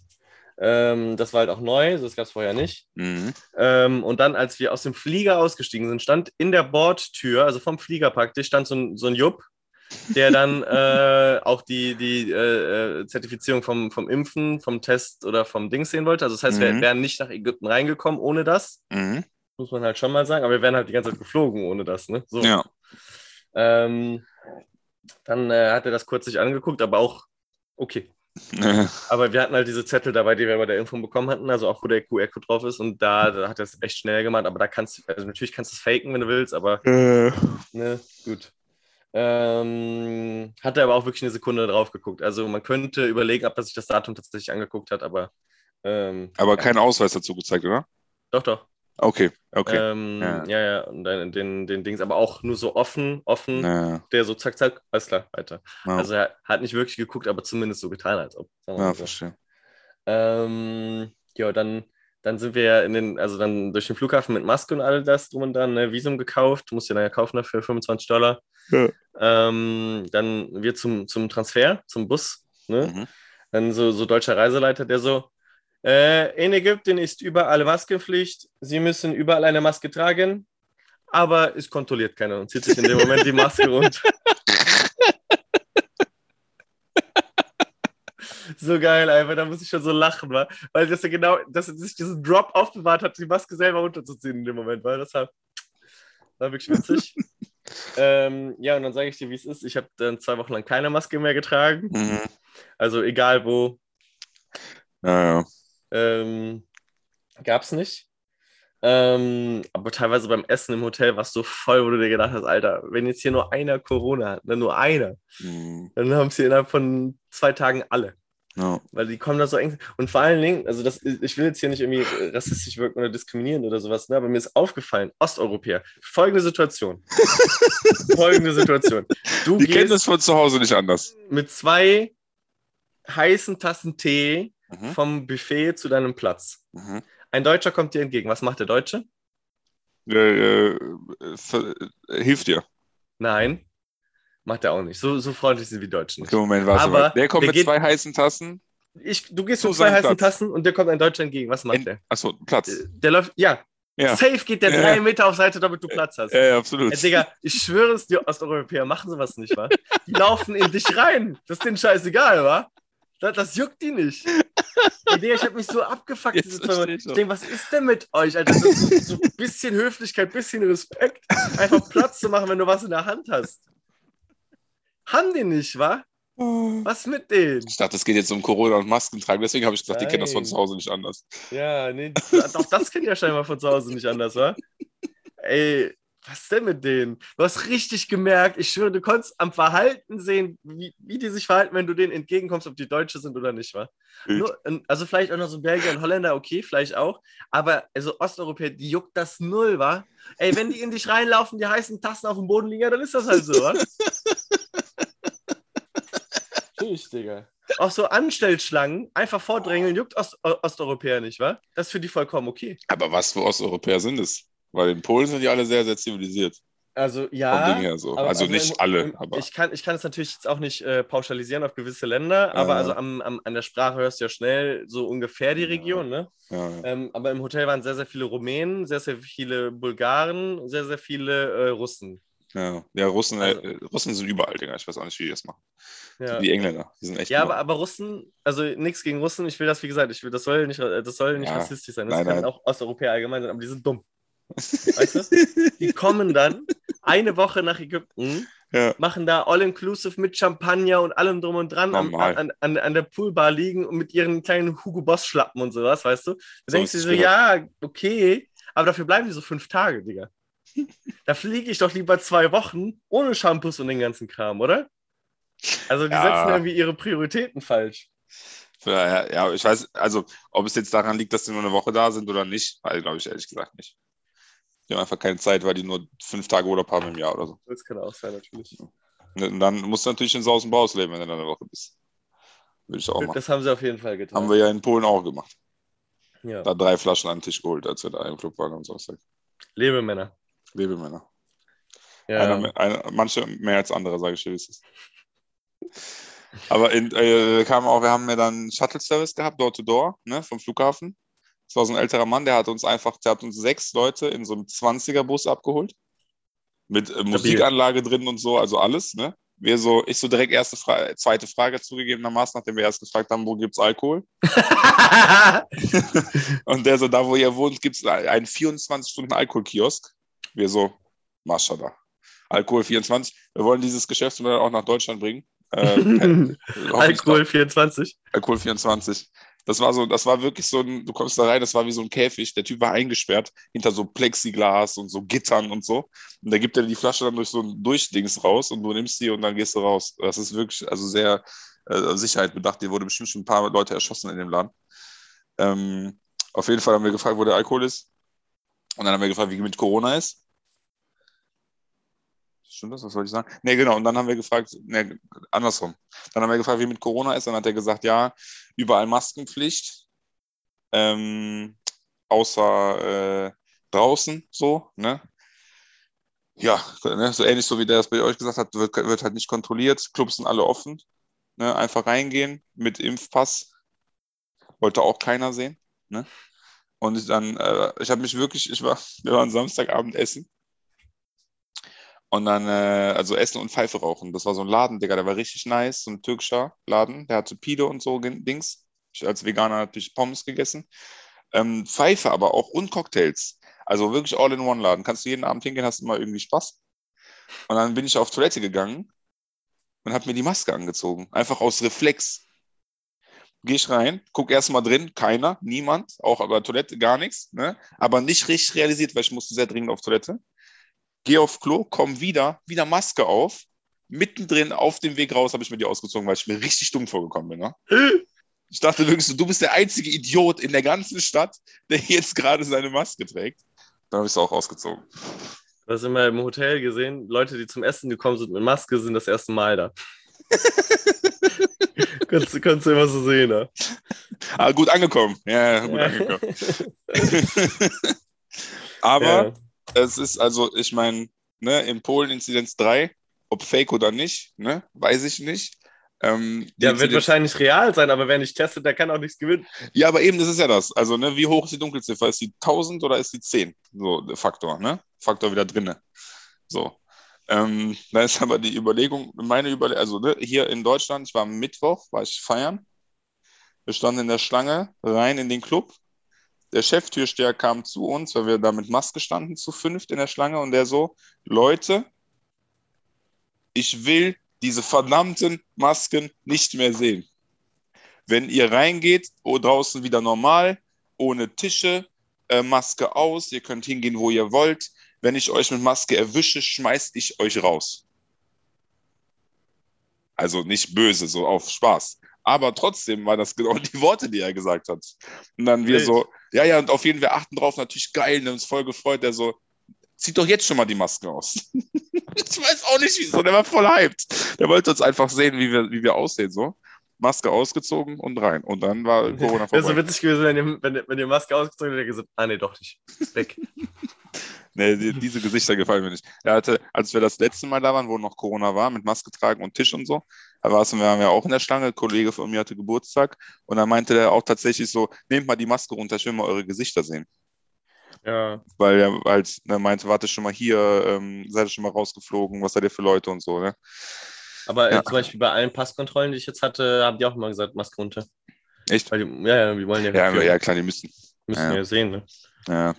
Ähm, das war halt auch neu, das gab es vorher nicht. Mhm. Ähm, und dann, als wir aus dem Flieger ausgestiegen sind, stand in der Bordtür, also vom Flieger praktisch, stand so ein, so ein Jupp, der dann [laughs] äh, auch die, die äh, Zertifizierung vom, vom Impfen, vom Test oder vom Ding sehen wollte. Also das heißt, wir Mhm. wären nicht nach Ägypten reingekommen ohne das, Mhm. muss man halt schon mal sagen, aber wir wären halt die ganze Zeit geflogen ohne das. Ne? So. Ja. Ähm, dann äh, hat er das kurz sich angeguckt, aber auch okay. [laughs] Aber wir hatten halt diese Zettel dabei, die wir bei der Impfung bekommen hatten, also auch wo der QR-Code drauf ist. Und da, da hat er es echt schnell gemacht. Aber da kannst du, also natürlich kannst du es faken, wenn du willst, aber Äh, ne, gut. Ähm, hat er aber auch wirklich eine Sekunde drauf geguckt. Also man könnte überlegen, ob er sich das Datum tatsächlich angeguckt hat, aber ähm, aber keinen Ausweis dazu gezeigt, oder? doch, doch. Okay, okay. Ähm, Ja. ja. ja, Und dann den, den Dings, aber auch nur so offen, offen, ja, der so zack, zack, alles klar, weiter. ja, Also er hat nicht wirklich geguckt, aber zumindest so getan, als ob. ja so. verstehe. Ähm, ja, dann, dann sind wir ja in den, also dann durch den Flughafen mit Maske und all das drum und dran, ne, Visum gekauft, du musst ja dann ja kaufen ne, für 25 Dollar. Ähm, dann wir zum, zum Transfer, zum Bus, ne? Mhm. Dann so, so deutscher Reiseleiter, der so, äh, in Ägypten ist überall Maskenpflicht, Sie müssen überall eine Maske tragen, aber es kontrolliert keiner und zieht sich in dem Moment die Maske runter. [laughs] So geil, einfach, da muss ich schon so lachen, wa? weil das ja genau, dass er sich diesen Drop aufbewahrt hat, die Maske selber runterzuziehen in dem Moment, weil das war, war wirklich witzig. [laughs] ähm, ja, und dann sage ich dir, wie es ist. Ich habe dann zwei Wochen lang keine Maske mehr getragen. Mhm. Also egal wo, Ja, ja. Ähm, gab es nicht. Ähm, aber teilweise beim Essen im Hotel war es so voll, wo du dir gedacht hast, Alter, wenn jetzt hier nur einer Corona hat, ne, nur einer, Mhm. dann haben sie innerhalb von zwei Tagen alle. ja. Weil die kommen da so eng. Und vor allen Dingen, also das, ich will jetzt hier nicht irgendwie rassistisch wirken oder diskriminieren oder sowas, ne, aber mir ist aufgefallen, Osteuropäer, folgende Situation. [laughs] folgende Situation. Du Die kennen das von zu Hause nicht anders. mit zwei heißen Tassen Tee Mhm. vom Buffet zu deinem Platz. Mhm. Ein Deutscher kommt dir entgegen. Was macht der Deutsche? Äh, äh, äh, hilft dir. Nein, macht er auch nicht. So, so freundlich sind die Deutschen. nicht. Okay, Moment, warte Aber mal. Der kommt der mit geht- zwei heißen Tassen. Ich, du gehst mit zwei heißen Platz. Tassen und dir kommt ein Deutscher entgegen. Was macht In, der? achso, Platz. Äh, Der läuft, ja, Ja. safe geht der Ja. drei Meter auf Seite, damit du Platz hast. Ja, ja, absolut. Ey, Digga, ich schwöre es dir, Osteuropäer machen sowas nicht, wa? Die laufen in dich rein. Das ist denen scheißegal, wa? Das, das juckt die nicht. [laughs] Digga, ich hab mich so abgefuckt. Jetzt Diese zwei ich ich denke, was ist denn mit euch, Alter? So, so, ein bisschen Höflichkeit, bisschen Respekt. Einfach Platz zu machen, wenn du was in der Hand hast. Haben die nicht, wa? Was mit denen? Ich dachte, es geht jetzt um Corona und Maskentragen, deswegen habe ich gesagt, die kennen das von Nein. zu Hause nicht anders. Ja, nee, das- auch das kennt ja scheinbar von zu Hause nicht anders, wa? Ey, was denn mit denen? Du hast richtig gemerkt, ich schwöre, du konntest am Verhalten sehen, wie, wie die sich verhalten, wenn du denen entgegenkommst, ob die Deutsche sind oder nicht, wa? Nur, ähm, also vielleicht auch noch so Belgier und Holländer, okay, vielleicht auch, aber also Osteuropäer, die juckt das null, wa? Ey, wenn die in dich reinlaufen, die heißen Tassen auf dem Boden liegen, ja, dann ist das halt so, wa? [laughs] Tschüss, Digga. Auch so Anstellschlangen, einfach vordrängeln, juckt Ost Osteuropäer nicht, wa? Das ist für die vollkommen okay. Aber was für Osteuropäer sind es? Weil in Polen sind die alle sehr, sehr zivilisiert. Also ja. Her so. aber- also, nicht im- alle, im- aber Ich kann, ich kann es natürlich jetzt auch nicht äh, pauschalisieren auf gewisse Länder, aber Ja. also am, am, an der Sprache hörst du ja schnell so ungefähr die Ja. Region, ne? ja, ja. Ähm, aber im Hotel waren sehr, sehr viele Rumänen, sehr, sehr viele Bulgaren, sehr, sehr viele äh, Russen. ja. ja Russen, Also- äh, Russen sind überall, Digga. Ich weiß auch nicht, wie die das machen. Ja, Die Engländer, die sind echt ja aber, aber Russen, also nichts gegen Russen, ich will das, wie gesagt, ich will, das soll nicht, äh, das soll nicht rassistisch sein. Das Nein, kann nein. auch Osteuropäer allgemein sein, aber die sind dumm. Weißt du? Die kommen dann eine Woche nach Ägypten, ja. machen da All-Inclusive mit Champagner und allem drum und dran am, an, an, an der Poolbar liegen und mit ihren kleinen Hugo Boss-Schlappen und sowas, weißt du? Du So denkst ist dir so, ja, okay, aber dafür bleiben die so fünf Tage, Digga. Da fliege ich doch lieber zwei Wochen ohne Shampoos und den ganzen Kram, oder? Also die Ja. setzen irgendwie ihre Prioritäten falsch. Ja, ja, ich weiß, also ob es jetzt daran liegt, dass die nur eine Woche da sind oder nicht, weil glaube ich ehrlich gesagt nicht. Die haben einfach keine Zeit, weil die nur fünf Tage Urlaub haben im Jahr oder so. Das kann auch sein, natürlich. Und dann musst du natürlich in Saus und Baus leben, wenn du da eine Woche bist. Würde ich auch machen. Das haben sie auf jeden Fall getan. Haben wir ja in Polen auch gemacht. ja. Da drei Flaschen an den Tisch geholt, als wir da im Club waren am Samstag. Lebemänner. Lebemänner. Ja. Einer, einer, manche mehr als andere, sage ich dir, wie es ist. Aber in, äh, kam auch, wir haben ja dann Shuttle-Service gehabt, Door-to-Door, ne, vom Flughafen. Das war so ein älterer Mann, der hat uns einfach, der hat uns sechs Leute in so einem 20er-Bus abgeholt. Mit äh, Musikanlage drin und so, also alles, ne? Wir so, ich so direkt erste Frage, zweite Frage zugegebenermaßen, nachdem wir erst gefragt haben, wo gibt's Alkohol? [laughs] Und der so, da wo ihr wohnt, gibt's einen 24-Stunden-Alkoholkiosk. Wir so, Maschallah. Alkohol 24. Wir wollen dieses Geschäftsmodell auch nach Deutschland bringen. Äh, [laughs] Alkohol 24. Alkohol 24. Das war so, das war wirklich so ein, du kommst da rein, das war wie so ein Käfig. Der Typ war eingesperrt hinter so Plexiglas und so Gittern und so. Und da gibt er die Flasche dann durch so ein Durchdings raus und du nimmst die und dann gehst du raus. Das ist wirklich, also sehr äh, Sicherheit bedacht. Hier wurde bestimmt schon ein paar Leute erschossen in dem Laden. Ähm, auf jeden Fall haben wir gefragt, wo der Alkohol ist. Und dann haben wir gefragt, wie mit Corona ist. Stimmt das? Was wollte ich sagen? Nee, genau. Und dann haben wir gefragt, nee, andersrum. Dann haben wir gefragt, wie mit Corona ist. Dann hat er gesagt, ja, überall Maskenpflicht. Ähm, außer äh, draußen, so, ne? Ja, ne? so ähnlich so wie der das bei euch gesagt hat, wird, wird halt nicht kontrolliert. Clubs sind alle offen. Ne? Einfach reingehen mit Impfpass. Wollte auch keiner sehen. Ne? Und ich dann, äh, ich habe mich wirklich, ich war, wir waren Samstagabend essen. Und dann, äh, also Essen und Pfeife rauchen. Das war so ein Laden, Digga, der war richtig nice, so ein türkischer Laden. Der hatte Pide und so Dings. Ich als Veganer natürlich Pommes gegessen. Ähm, Pfeife aber auch und Cocktails. Also wirklich All-in-One-Laden. Kannst du jeden Abend hingehen, hast immer irgendwie Spaß. Und dann bin ich auf Toilette gegangen und habe mir die Maske angezogen. Einfach aus Reflex. Gehe ich rein, guck erstmal drin, keiner, niemand, auch aber Toilette gar nichts, ne? aber nicht richtig realisiert, weil ich musste sehr dringend auf Toilette. Gehe auf Klo, komm wieder, wieder Maske auf. Mittendrin auf dem Weg raus habe ich mir die ausgezogen, weil ich mir richtig dumm vorgekommen bin. Ne? Ich dachte wirklich so, du bist der einzige Idiot in der ganzen Stadt, der jetzt gerade seine Maske trägt. Dann habe ich es auch ausgezogen. Du hast immer im Hotel gesehen, Leute, die zum Essen gekommen sind mit Maske, sind das erste Mal da. [laughs] kannst, du- kannst du immer so sehen, ne? Ah, gut angekommen. Ja, gut Ja. angekommen. [laughs] Aber Ja. Es ist also, ich meine, ne, in Polen Inzidenz 3, ob fake oder nicht, ne, weiß ich nicht. Ähm, Ja, wird wahrscheinlich real sein, aber wer nicht testet, der kann auch nichts gewinnen. ja, aber eben, das ist ja das. Also, ne, wie hoch ist die Dunkelziffer? Ist die 1000 oder ist die 10? So, der Faktor, ne? Faktor wieder drinne. So. Ähm, da ist aber die Überlegung, meine Überlegung, also ne, hier in Deutschland, ich war am Mittwoch, war ich feiern. Wir standen in der Schlange rein in den Club. Der Cheftürsteher kam zu uns, weil wir da mit Maske standen, zu fünft in der Schlange und der so, Leute, ich will diese verdammten Masken nicht mehr sehen. Wenn ihr reingeht, oh, draußen wieder normal, ohne Tische, äh, Maske aus, ihr könnt hingehen, wo ihr wollt. Wenn ich euch mit Maske erwische, schmeiß ich euch raus. Also nicht böse, so auf Spaß. Aber trotzdem waren das genau [laughs] die Worte, die er gesagt hat. Und dann wir Wild. so, ja, ja, und auf jeden Fall achten drauf, natürlich geil, ne, uns voll gefreut. Der so, zieht doch jetzt schon mal die Maske aus. [laughs] ich weiß auch nicht wieso, der war voll hyped. Der wollte uns einfach sehen, wie wir, wie wir aussehen, so. Maske ausgezogen und rein. Und dann war Corona Wäre so vorbei. witzig gewesen, wenn ihr, wenn, ihr- wenn ihr Maske ausgezogen hättet, gesagt, ah nee, doch nicht. Weg. [laughs] Nee, die, diese Gesichter gefallen mir nicht. Er hatte, als wir das letzte Mal da waren, wo noch Corona war, mit Maske tragen und Tisch und so, da waren wir ja auch in der Schlange. Ein Kollege von mir hatte Geburtstag und da meinte der auch tatsächlich so: Nehmt mal die Maske runter, ich will mal eure Gesichter sehen. Ja. Weil er halt ne, meinte: Warte schon mal hier, ähm, seid ihr schon mal rausgeflogen, was seid ihr für Leute und so, ne? Aber äh, Ja. zum Beispiel bei allen Passkontrollen, die ich jetzt hatte, haben die auch immer gesagt, Maske runter. Echt? Die, ja, ja, die wollen ja, Ja, ja klar, die müssen. müssen ja. ja sehen, ne? Ja.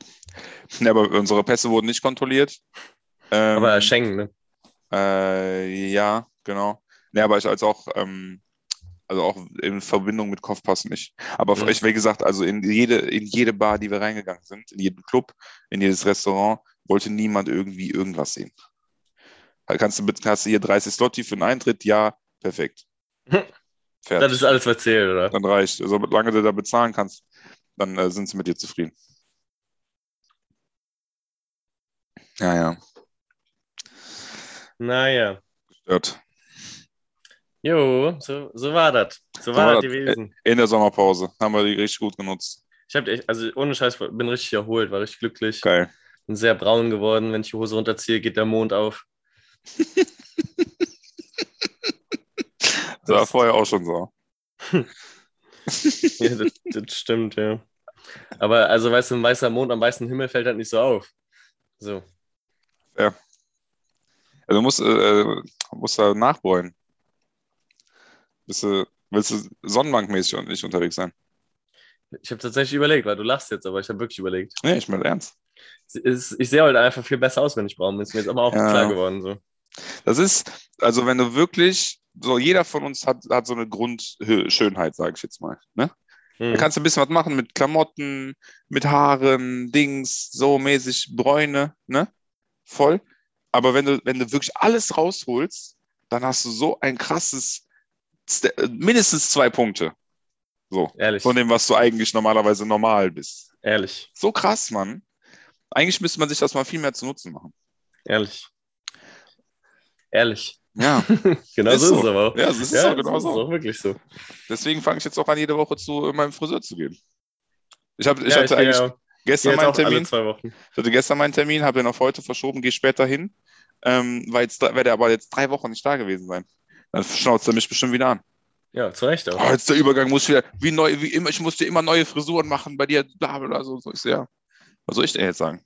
ja, aber unsere Pässe wurden nicht kontrolliert. Ähm, Aber Schengen, ne? Äh, ja, genau. Ne, aber ich als auch, ähm, also auch in Verbindung mit Kopfpass nicht. Aber Mhm. ich, wie gesagt, also in jede, in jede Bar, die wir reingegangen sind, in jeden Club, in jedes Restaurant, wollte niemand irgendwie irgendwas sehen. Da kannst du, hast du hier 30 Slotti für den Eintritt? Ja, perfekt. Hm. Fertig. Das ist alles, was zählt, oder? dann reicht. Also, solange du da bezahlen kannst, dann äh, sind sie mit dir zufrieden. Ja, ja, Naja. stört. Jo, so, so war das. So war war das gewesen. In der Sommerpause haben wir die richtig gut genutzt. Ich hab echt, also ohne Scheiß, bin richtig erholt, war richtig glücklich. Geil. Bin sehr braun geworden. Wenn ich die Hose runterziehe, geht der Mond auf. [laughs] Das war vorher auch schon so. [laughs] Ja, das, das stimmt, ja. Aber also, weißt du, ein weißer Mond am weißen Himmel fällt halt nicht so auf. So. Also du musst, äh, musst da nachbräunen. Bist du, willst du sonnenbankmäßig und nicht unterwegs sein? Ich habe tatsächlich überlegt, weil du lachst jetzt, aber ich habe wirklich überlegt. Nee, ich meine ernst. Ist- Ich sehe halt einfach viel besser aus, wenn ich braun bin. Ist mir jetzt aber auch Ja. klar geworden. So. Das ist, also wenn du wirklich, so jeder von uns hat, hat so eine Grundschönheit, sage ich jetzt mal. Ne? Hm. Da kannst du ein bisschen was machen mit Klamotten, mit Haaren, Dings, so mäßig Bräune, ne? Voll. Aber wenn du, wenn du wirklich alles rausholst, dann hast du so ein krasses, äh, mindestens zwei Punkte. So. Ehrlich. Von dem, was du eigentlich normalerweise normal bist. Ehrlich. So krass, Mann. Eigentlich müsste man sich das mal viel mehr zu Nutzen machen. Ehrlich. Ehrlich. Ja, [laughs] Genau Ist so ist so. es aber auch. ja, das ist Ja, so, genau das ist so. auch wirklich so. Deswegen fange ich jetzt auch an, jede Woche zu meinem Friseur zu gehen. Ich, hab, ich ja, hatte gehe eigentlich ja, gestern alle Termin. Ich hatte gestern meinen Termin, habe den auf heute verschoben, gehe später hin. Ähm, weil jetzt, werde er aber jetzt drei Wochen nicht da gewesen sein. Dann schnauzt er mich bestimmt wieder an. Ja, zu Recht auch. Oh, jetzt der Übergang muss wieder, wie neu, wie immer, ich muss dir immer neue Frisuren machen bei dir, bla bla bla. So, so. Ich so, ja. Was soll ich denn jetzt sagen?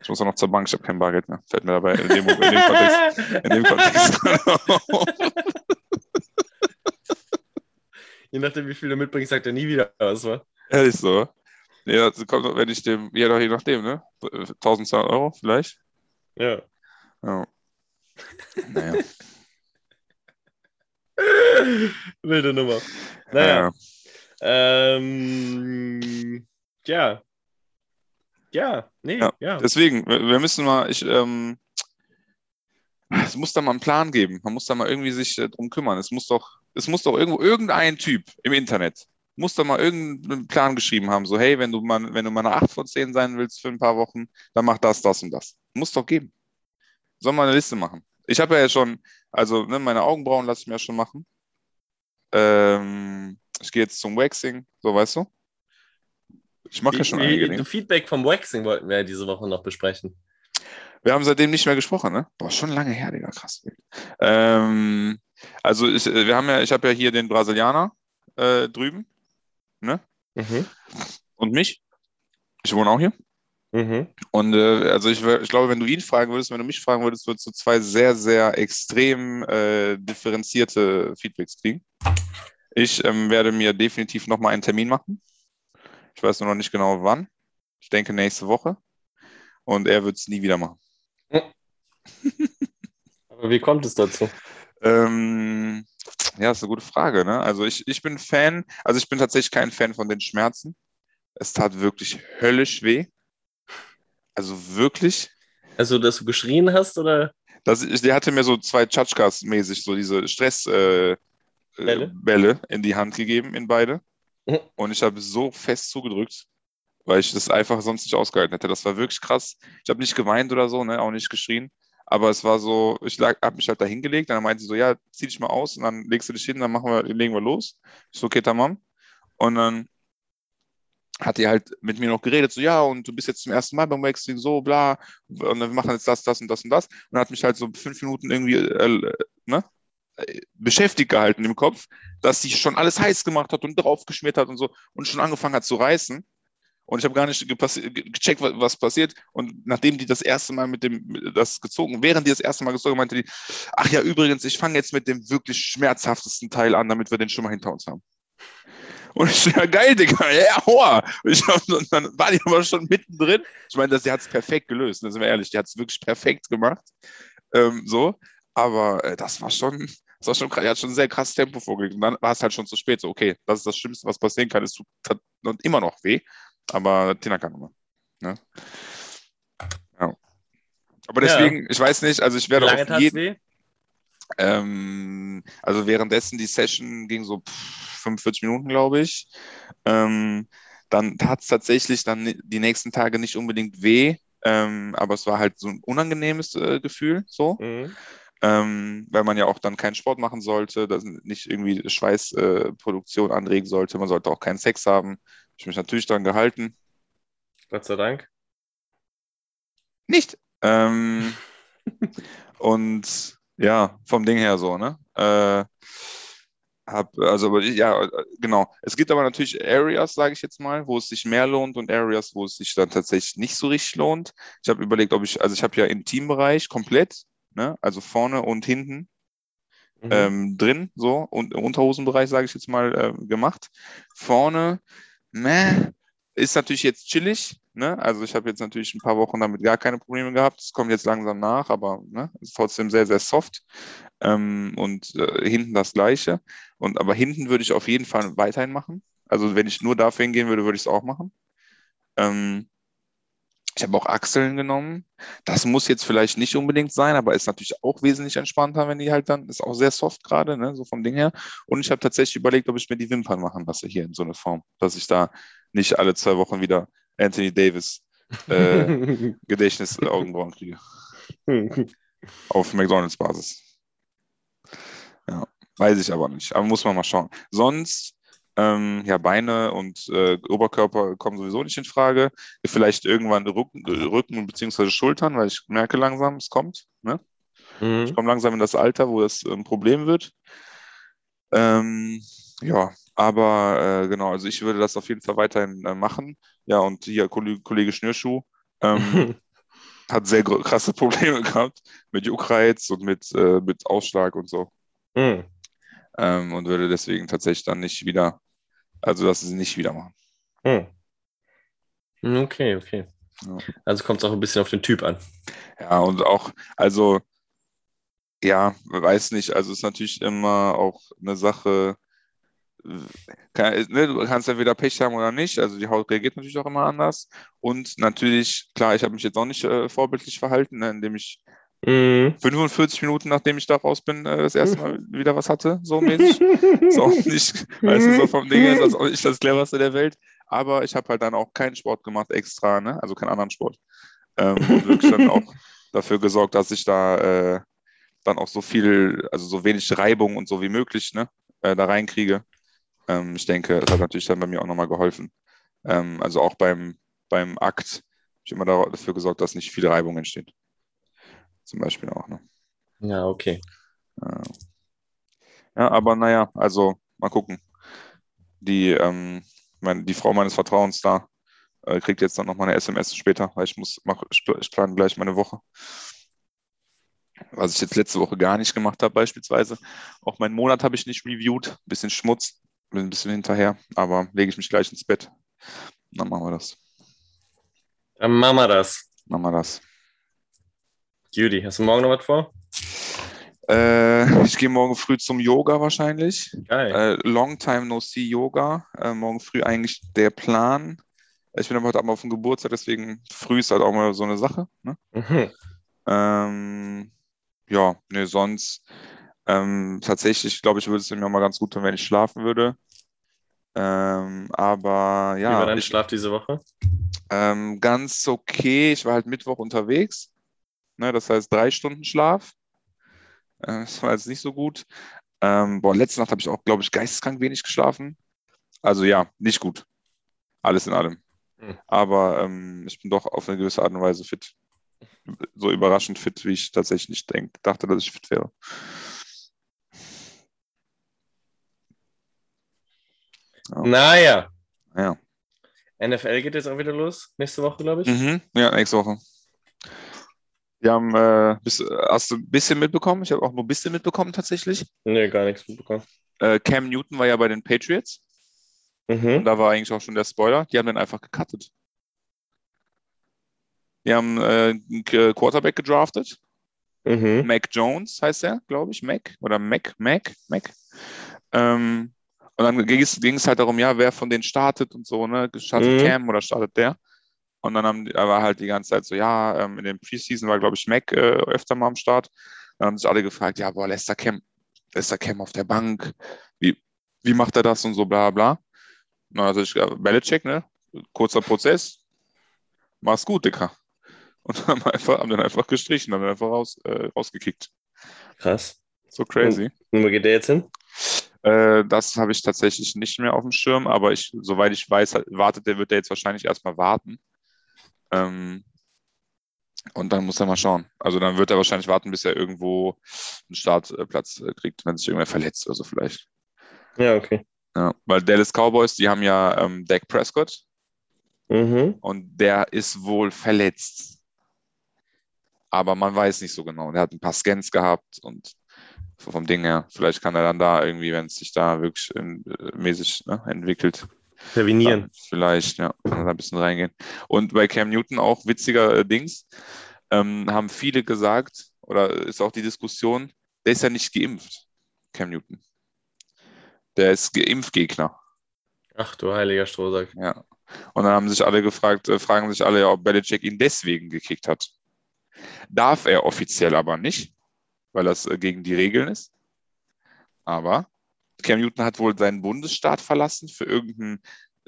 Ich muss auch noch zur Bank, ich habe kein Bargeld mehr. Fällt mir dabei in dem, in dem Kontext. In dem Kontext. [laughs] Je nachdem, wie viel du mitbringst, sagt er nie wieder was, wa? Ehrlich so. Ja, das kommt, wenn ich dem, ja, je nachdem, ne? 1200 Euro vielleicht. Ja. Ja. Naja. [laughs] Wilde Nummer. Naja. Ja. Ähm, ja. Ja, nee, ja. Ja. Deswegen, wir wir müssen mal, ich, ähm, es muss da mal einen Plan geben. Man muss da mal irgendwie sich äh, drum kümmern. Es muss doch, es muss doch irgendwo irgendein Typ im Internet muss da mal irgendeinen Plan geschrieben haben. So, hey, wenn du mal, wenn du mal eine 8 von 10 sein willst für ein paar Wochen, dann mach das, das und das. Muss doch geben. Soll mal eine Liste machen. Ich habe ja schon, also ne, meine Augenbrauen lasse ich mir ja schon machen. Ähm, ich gehe jetzt zum Waxing, so weißt du. Ich mache ja schon wie, Feedback vom Waxing wollten wir ja diese Woche noch besprechen. Wir haben seitdem nicht mehr gesprochen, ne? Boah, schon lange her, Digga, krass. Ähm, also ich, äh, wir haben ja, ich habe ja hier den Brasilianer äh, drüben Mhm. und mich. Ich wohne auch hier. Mhm. Und äh, also ich, ich glaube, wenn du ihn fragen würdest, wenn du mich fragen würdest, würdest du zwei sehr, sehr extrem äh, differenzierte Feedbacks kriegen. Ich ähm, werde mir definitiv nochmal einen Termin machen. Ich weiß nur noch nicht genau wann. Ich denke nächste Woche. Und er wird es nie wieder machen. [laughs] Aber wie kommt es dazu? Ähm, ja, ist eine gute Frage. Ne? Also ich, ich bin Fan, also ich bin tatsächlich kein Fan von den Schmerzen. Es tat wirklich höllisch weh. Also wirklich. Also, dass du geschrien hast oder? Das, der hatte mir so zwei Tschatschkas mäßig, so diese Stressbälle äh, äh, in die Hand gegeben, in beide. Mhm. Und ich habe so fest zugedrückt, weil ich das einfach sonst nicht ausgehalten hätte. Das war wirklich krass. Ich habe nicht geweint oder so, ne, auch nicht geschrien. Aber es war so, ich habe mich halt da hingelegt, und dann meinte sie so, ja, zieh dich mal aus und dann legst du dich hin, dann machen wir, legen wir los. Ich so, okay, tamam. Und dann hat die halt mit mir noch geredet, so, ja, und du bist jetzt zum ersten Mal beim Waxing, so, bla, und dann machen wir jetzt das, das und das und das. Und hat mich halt so fünf Minuten irgendwie, äh, ne, beschäftigt gehalten im Kopf, dass sie schon alles heiß gemacht hat und draufgeschmiert hat und so und schon angefangen hat zu reißen. Und ich habe gar nicht gecheckt, wa- was passiert. Und nachdem die das erste Mal mit dem, das gezogen, während die das erste Mal gezogen, meinte die, ach ja, übrigens, ich fange jetzt mit dem wirklich schmerzhaftesten Teil an, damit wir den schon mal hinter uns haben. Und ich so, ja geil, Digga, ja, hoa. Ich hab, und dann war die aber schon mittendrin. Ich meine, sie hat es perfekt gelöst, ne, sind wir ehrlich, die hat es wirklich perfekt gemacht. Ähm, so, aber äh, das war schon, das war schon, die hat schon ein sehr krasses Tempo vorgelegt. Und dann war es halt schon zu spät. So, okay, das ist das Schlimmste, was passieren kann. Es tut immer noch weh, aber Tina kann immer. Ne? Ja. Aber Ja. deswegen, ich weiß nicht, also ich werde lange auf jeden weh? ähm, also währenddessen die Session ging so pff, 45 Minuten, glaube ich. Ähm, dann tat es tatsächlich dann die nächsten Tage nicht unbedingt weh, ähm, aber es war halt so ein unangenehmes äh, Gefühl, so, Mhm. ähm, weil man ja auch dann keinen Sport machen sollte, das nicht irgendwie Schweißproduktion äh, anregen sollte, man sollte auch keinen Sex haben. Ich mich natürlich daran gehalten. Gott sei Dank. Nicht. Ähm, [laughs] und ja, vom Ding her so, ne? Äh, hab, also, ja, genau. Es gibt aber natürlich Areas, sage ich jetzt mal, wo es sich mehr lohnt und Areas, wo es sich dann tatsächlich nicht so richtig lohnt. Ich habe überlegt, ob ich, also ich habe ja Intimbereich komplett, ne? Also vorne und hinten Mhm. ähm, drin, so, und im Unterhosenbereich, sage ich jetzt mal, äh, gemacht. Vorne, meh, ist natürlich jetzt chillig, ne? Also ich habe jetzt natürlich ein paar Wochen damit gar keine Probleme gehabt. Es kommt jetzt langsam nach, aber ne, ist trotzdem sehr, sehr soft. Ähm, und äh, hinten das gleiche. Und aber hinten würde ich auf jeden Fall weiterhin machen. Also wenn ich nur dafür hingehen würde, würde ich es auch machen. Ähm, ich habe auch Achseln genommen. Das muss jetzt vielleicht nicht unbedingt sein, aber ist natürlich auch wesentlich entspannter, wenn die halt dann, ist auch sehr soft gerade, ne, so vom Ding her. Und ich habe tatsächlich überlegt, ob ich mir die Wimpern machen lasse hier in so eine Form, dass ich da nicht alle zwei Wochen wieder Anthony Davis äh, [laughs] Gedächtnis-Augenbrauen kriege. Auf McDonalds-Basis. Ja, weiß ich aber nicht. Aber muss man mal schauen. Sonst, ähm, ja, Beine und äh, Oberkörper kommen sowieso nicht in Frage. Vielleicht irgendwann Rücken, Rücken bzw. Schultern, weil ich merke langsam, es kommt. Ne? Ich Mhm. komme langsam in das Alter, wo das ein Problem wird. Ähm, ja, aber äh, genau, also ich würde das auf jeden Fall weiterhin äh, machen. Ja, und hier Kollege, Kollege Schnürschuh ähm, [laughs] hat sehr krasse Probleme [laughs] gehabt mit Juckreiz und mit, äh, mit Ausschlag und so. Mhm. Ähm, und würde deswegen tatsächlich dann nicht wieder, also das nicht wieder machen. Mhm. Okay, okay. Ja. Also kommt es auch ein bisschen auf den Typ an. Ja, und auch, also, ja, weiß nicht, also ist natürlich immer auch eine Sache, kann, ne, du kannst entweder Pech haben oder nicht, also die Haut reagiert natürlich auch immer anders. Und natürlich, klar, ich habe mich jetzt auch nicht äh, vorbildlich verhalten, ne, indem ich Mhm. 45 Minuten, nachdem ich da raus bin, äh, das erste Mal wieder was hatte, so mäßig. Ist auch [laughs] nicht, weißt du, so vom Ding ist das auch nicht das cleverste der Welt. Aber ich habe halt dann auch keinen Sport gemacht extra, ne? also keinen anderen Sport. Ähm, und wirklich dann auch [laughs] dafür gesorgt, dass ich da äh, dann auch so viel, also so wenig Reibung und so wie möglich ne, äh, da reinkriege. Ähm, ich denke, das hat natürlich dann bei mir auch nochmal geholfen. Ähm, also auch beim, beim Akt habe ich immer da- dafür gesorgt, dass nicht viel Reibung entsteht. Zum Beispiel auch. Ne? Ja, okay. Ja, aber naja, also mal gucken. Die, ähm, mein, die Frau meines Vertrauens da äh, kriegt jetzt dann nochmal eine SMS später, weil ich muss, mach, ich plane gleich meine Woche. Was ich jetzt letzte Woche gar nicht gemacht habe, beispielsweise. Auch meinen Monat habe ich nicht reviewed. Bisschen Schmutz, bin ein bisschen hinterher, aber lege ich mich gleich ins Bett. Dann machen wir das. Dann machen wir das. Machen wir das. Judy, hast du morgen noch was vor? Äh, ich gehe morgen früh zum Yoga wahrscheinlich. Geil. Äh, long time no see Yoga. Äh, morgen früh eigentlich der Plan. Ich bin aber heute Abend auf dem Geburtstag, deswegen früh ist halt auch mal so eine Sache. Ne? Mhm. Ähm, ja, ne, sonst ähm, tatsächlich, glaube ich, würde es mir auch mal ganz gut tun, wenn ich schlafen würde. Ähm, aber Wie war ja, dein ich, Schlaf diese Woche? ähm, ganz okay. Ich war halt Mittwoch unterwegs. Ne, das heißt drei Stunden Schlaf. Äh, das war jetzt nicht so gut. Ähm, boah, letzte Nacht habe ich auch, glaube ich, geisteskrank wenig geschlafen. Also ja, nicht gut. Alles in allem. Hm. Aber ähm, ich bin doch auf eine gewisse Art und Weise fit. So überraschend fit, wie ich tatsächlich nicht denk, dachte, dass ich fit wäre. Naja, Ja. NFL geht jetzt auch wieder los. Nächste Woche, glaube ich. Mhm. Ja, nächste Woche. Wir haben, äh, bis, hast du ein bisschen mitbekommen? Ich habe auch nur ein bisschen mitbekommen tatsächlich. Nee, gar nichts mitbekommen. Äh, Cam Newton war ja bei den Patriots. Und Mhm. da war eigentlich auch schon der Spoiler. Die haben den einfach gecuttet. Die haben äh, einen Quarterback gedraftet. Mhm. Mac Jones heißt er, glaube ich. Mac oder Mac, Mac, Mac. Ähm, und dann ging es, ging es halt darum, ja, wer von denen startet und so, ne? Startet Mhm. Cam oder startet der? Und dann haben, die- da war halt die ganze Zeit so, ja, ähm, in den Preseason war, glaube ich, Mac äh, öfter mal am Start. Dann haben sich alle gefragt, ja, boah, Lester Cam, Lester Cam auf der Bank, wie, wie macht er das und so, bla bla. Na, also ich, Belichick, ne? Kurzer Prozess. Mach's gut, Dicker. Und haben, einfach, haben dann einfach gestrichen, haben dann einfach raus, äh, rausgekickt. Krass. So crazy. Und wo geht der jetzt hin? Äh, das habe ich tatsächlich nicht mehr auf dem Schirm, aber ich, soweit ich weiß, wartet der, wird der jetzt wahrscheinlich erstmal warten. Ähm, und dann muss er mal schauen. Also dann wird er wahrscheinlich warten, bis er irgendwo einen Startplatz äh, kriegt, wenn sich irgendwer verletzt oder so vielleicht. Ja, okay. Ja, weil Dallas Cowboys, die haben ja ähm, Dak Prescott Mhm. und der ist wohl verletzt. Aber man weiß nicht so genau. Der hat ein paar Scans gehabt und vom Ding her, vielleicht kann er dann da irgendwie, wenn es sich da wirklich ähm, äh, mäßig ne, entwickelt, Terminieren. dann vielleicht, ja, kann da ein bisschen reingehen. Und bei Cam Newton auch witziger äh, Dings, ähm, haben viele gesagt, oder ist auch die Diskussion, der ist ja nicht geimpft, Cam Newton. Der ist Geimpfgegner. Ach du heiliger Strohsack. Ja. Und dann haben sich alle gefragt, äh, fragen sich alle, ja, ob Belichick ihn deswegen gekickt hat. Darf er offiziell aber nicht, weil das äh, gegen die Regeln ist. Aber Cam Newton hat wohl seinen Bundesstaat verlassen für irgendeinen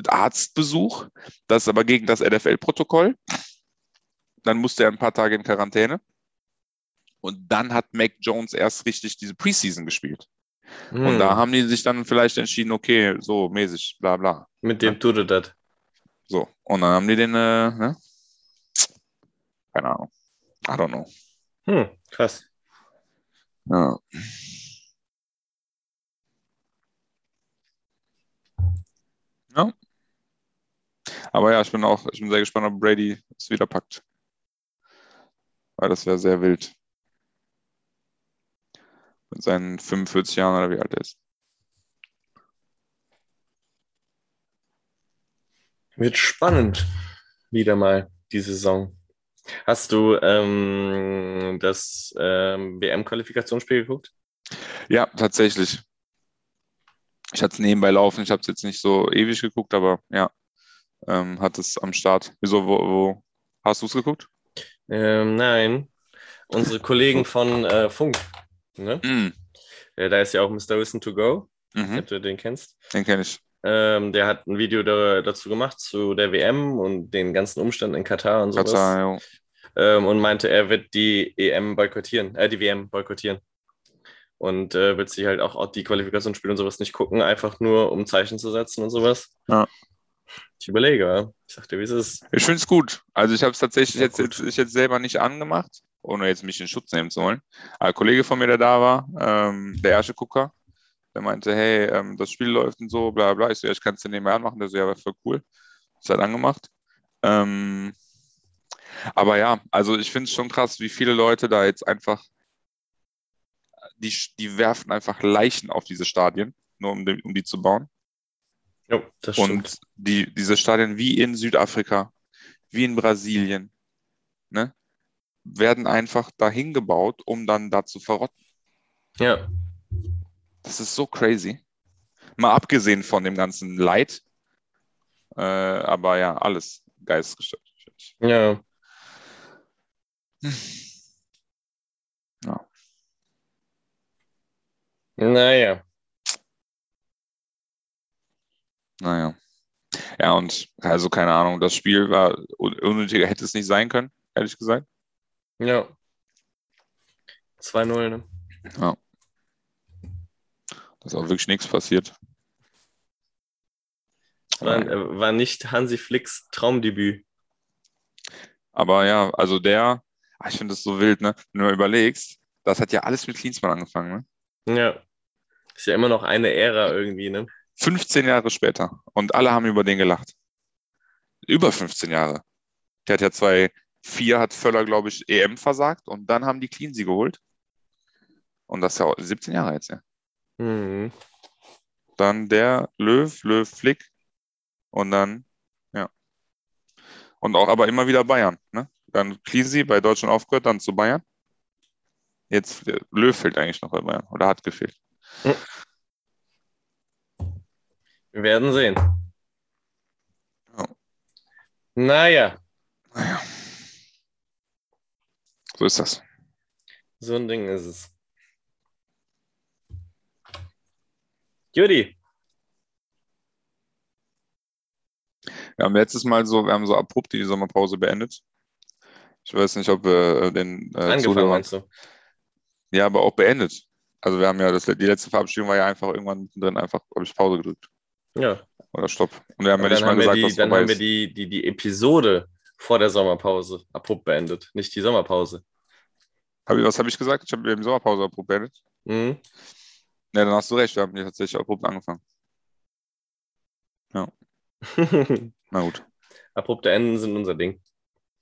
Arztbesuch. Das ist aber gegen das NFL-Protokoll. Dann musste er ein paar Tage in Quarantäne. Und dann hat Mac Jones erst richtig diese Preseason gespielt. Und Hm. da haben die sich dann vielleicht entschieden, okay, so mäßig, bla bla. Mit dem tut er das. So, und dann haben die den, äh, ne? Keine Ahnung. I don't know. Hm, krass. Ja. Aber ja, ich bin auch, ich bin sehr gespannt, ob Brady es wieder packt. Weil das wäre sehr wild. Mit seinen 45 Jahren oder wie alt er ist. Wird spannend. Wieder mal die Saison. Hast du ähm, das ähm, WM-Qualifikationsspiel geguckt? Ja, tatsächlich. Ich hatte es nebenbei laufen. Ich habe es jetzt nicht so ewig geguckt, aber ja, ähm, hat es am Start. Wieso, wo, wo hast du es geguckt? Ähm, nein. Unsere Kollegen [laughs] von äh, Funk. Ne? Mm. Ja, da ist ja auch Mr. Wissen to Go, Mhm, ob du den kennst. den kenne ich. Ähm, der hat ein Video da, dazu gemacht zu der WM und den ganzen Umständen in Katar und sowas. Katar, jo. Ähm, und meinte, er wird die EM boykottieren, äh, die WM boykottieren. Und äh, wird sich halt auch, auch die Qualifikationsspiele und sowas nicht gucken, einfach nur um Zeichen zu setzen und sowas. Ja. Ich überlege, ich sagte, wie ist es? Ich finde es gut. Also ich habe es tatsächlich Ja, jetzt, ich jetzt selber nicht angemacht, ohne jetzt mich in Schutz nehmen zu wollen. Aber ein Kollege von mir, der da war, ähm, der erste Gucker, der meinte, hey, ähm, das Spiel läuft und so, bla bla. Ich so, ja, ich kann es dir nebenbei anmachen. Der so, ja, wäre voll cool. Ist halt angemacht. Ähm, aber ja, also ich finde es schon krass, wie viele Leute da jetzt einfach die, die werfen einfach Leichen auf diese Stadien, nur um, um die zu bauen. Jo, das stimmt. Und die, diese Stadien wie in Südafrika, wie in Brasilien, ne, werden einfach dahin gebaut, um dann da zu verrotten. Ja, Das ist so crazy. Mal abgesehen von dem ganzen Leid. Äh, aber ja, alles geistesgestört. ja. Ja. Naja. Naja. Ja, und also keine Ahnung, das Spiel war un- unnötiger, hätte es nicht sein können, ehrlich gesagt. Ja. 2-0, ne? Da ist auch wirklich nichts passiert. War, äh, war nicht Hansi Flicks Traumdebüt. Aber ja, also der, ah, ich finde das so wild, ne? Wenn du mal überlegst, das hat ja alles mit Klinsmann angefangen, ne? Ja. Ist ja immer noch eine Ära irgendwie, ne? 15 Jahre später und alle haben über den gelacht. Über 15 Jahre. Der hat ja 2004 hat Völler, glaube ich, EM versagt und dann haben die Cleansea geholt. Und das ist ja auch 17 Jahre jetzt, ja. Mhm. Dann der Löw, Löw, Flick und dann, ja. Und auch aber immer wieder Bayern, ne? Dann Cleansea bei Deutschland aufgehört, dann zu Bayern. Jetzt der Löw fehlt eigentlich noch bei Bayern oder hat gefehlt. Wir werden sehen. Ja. Naja, Naja. So ist das. so ein Ding ist es. Judy, Wir haben letztes Mal so, wir haben so abrupt die Sommerpause beendet. Ich weiß nicht, ob wir den äh, angefangen Zuhörern, meinst du? ja, aber auch beendet. Also wir haben ja, das, die letzte Verabschiedung war ja einfach irgendwann mittendrin einfach, habe ich Pause gedrückt Ja. oder Stopp. Und wir haben ja nicht dann mal haben wir, gesagt, die, was dann haben wir die, die, die Episode vor der Sommerpause abrupt beendet, nicht die Sommerpause. Hab ich, was habe ich gesagt? Ich habe eben Sommerpause abrupt beendet. Mhm. Ja, dann hast du recht, wir haben hier tatsächlich abrupt angefangen. [laughs] Na gut. Abrupte Enden sind unser Ding.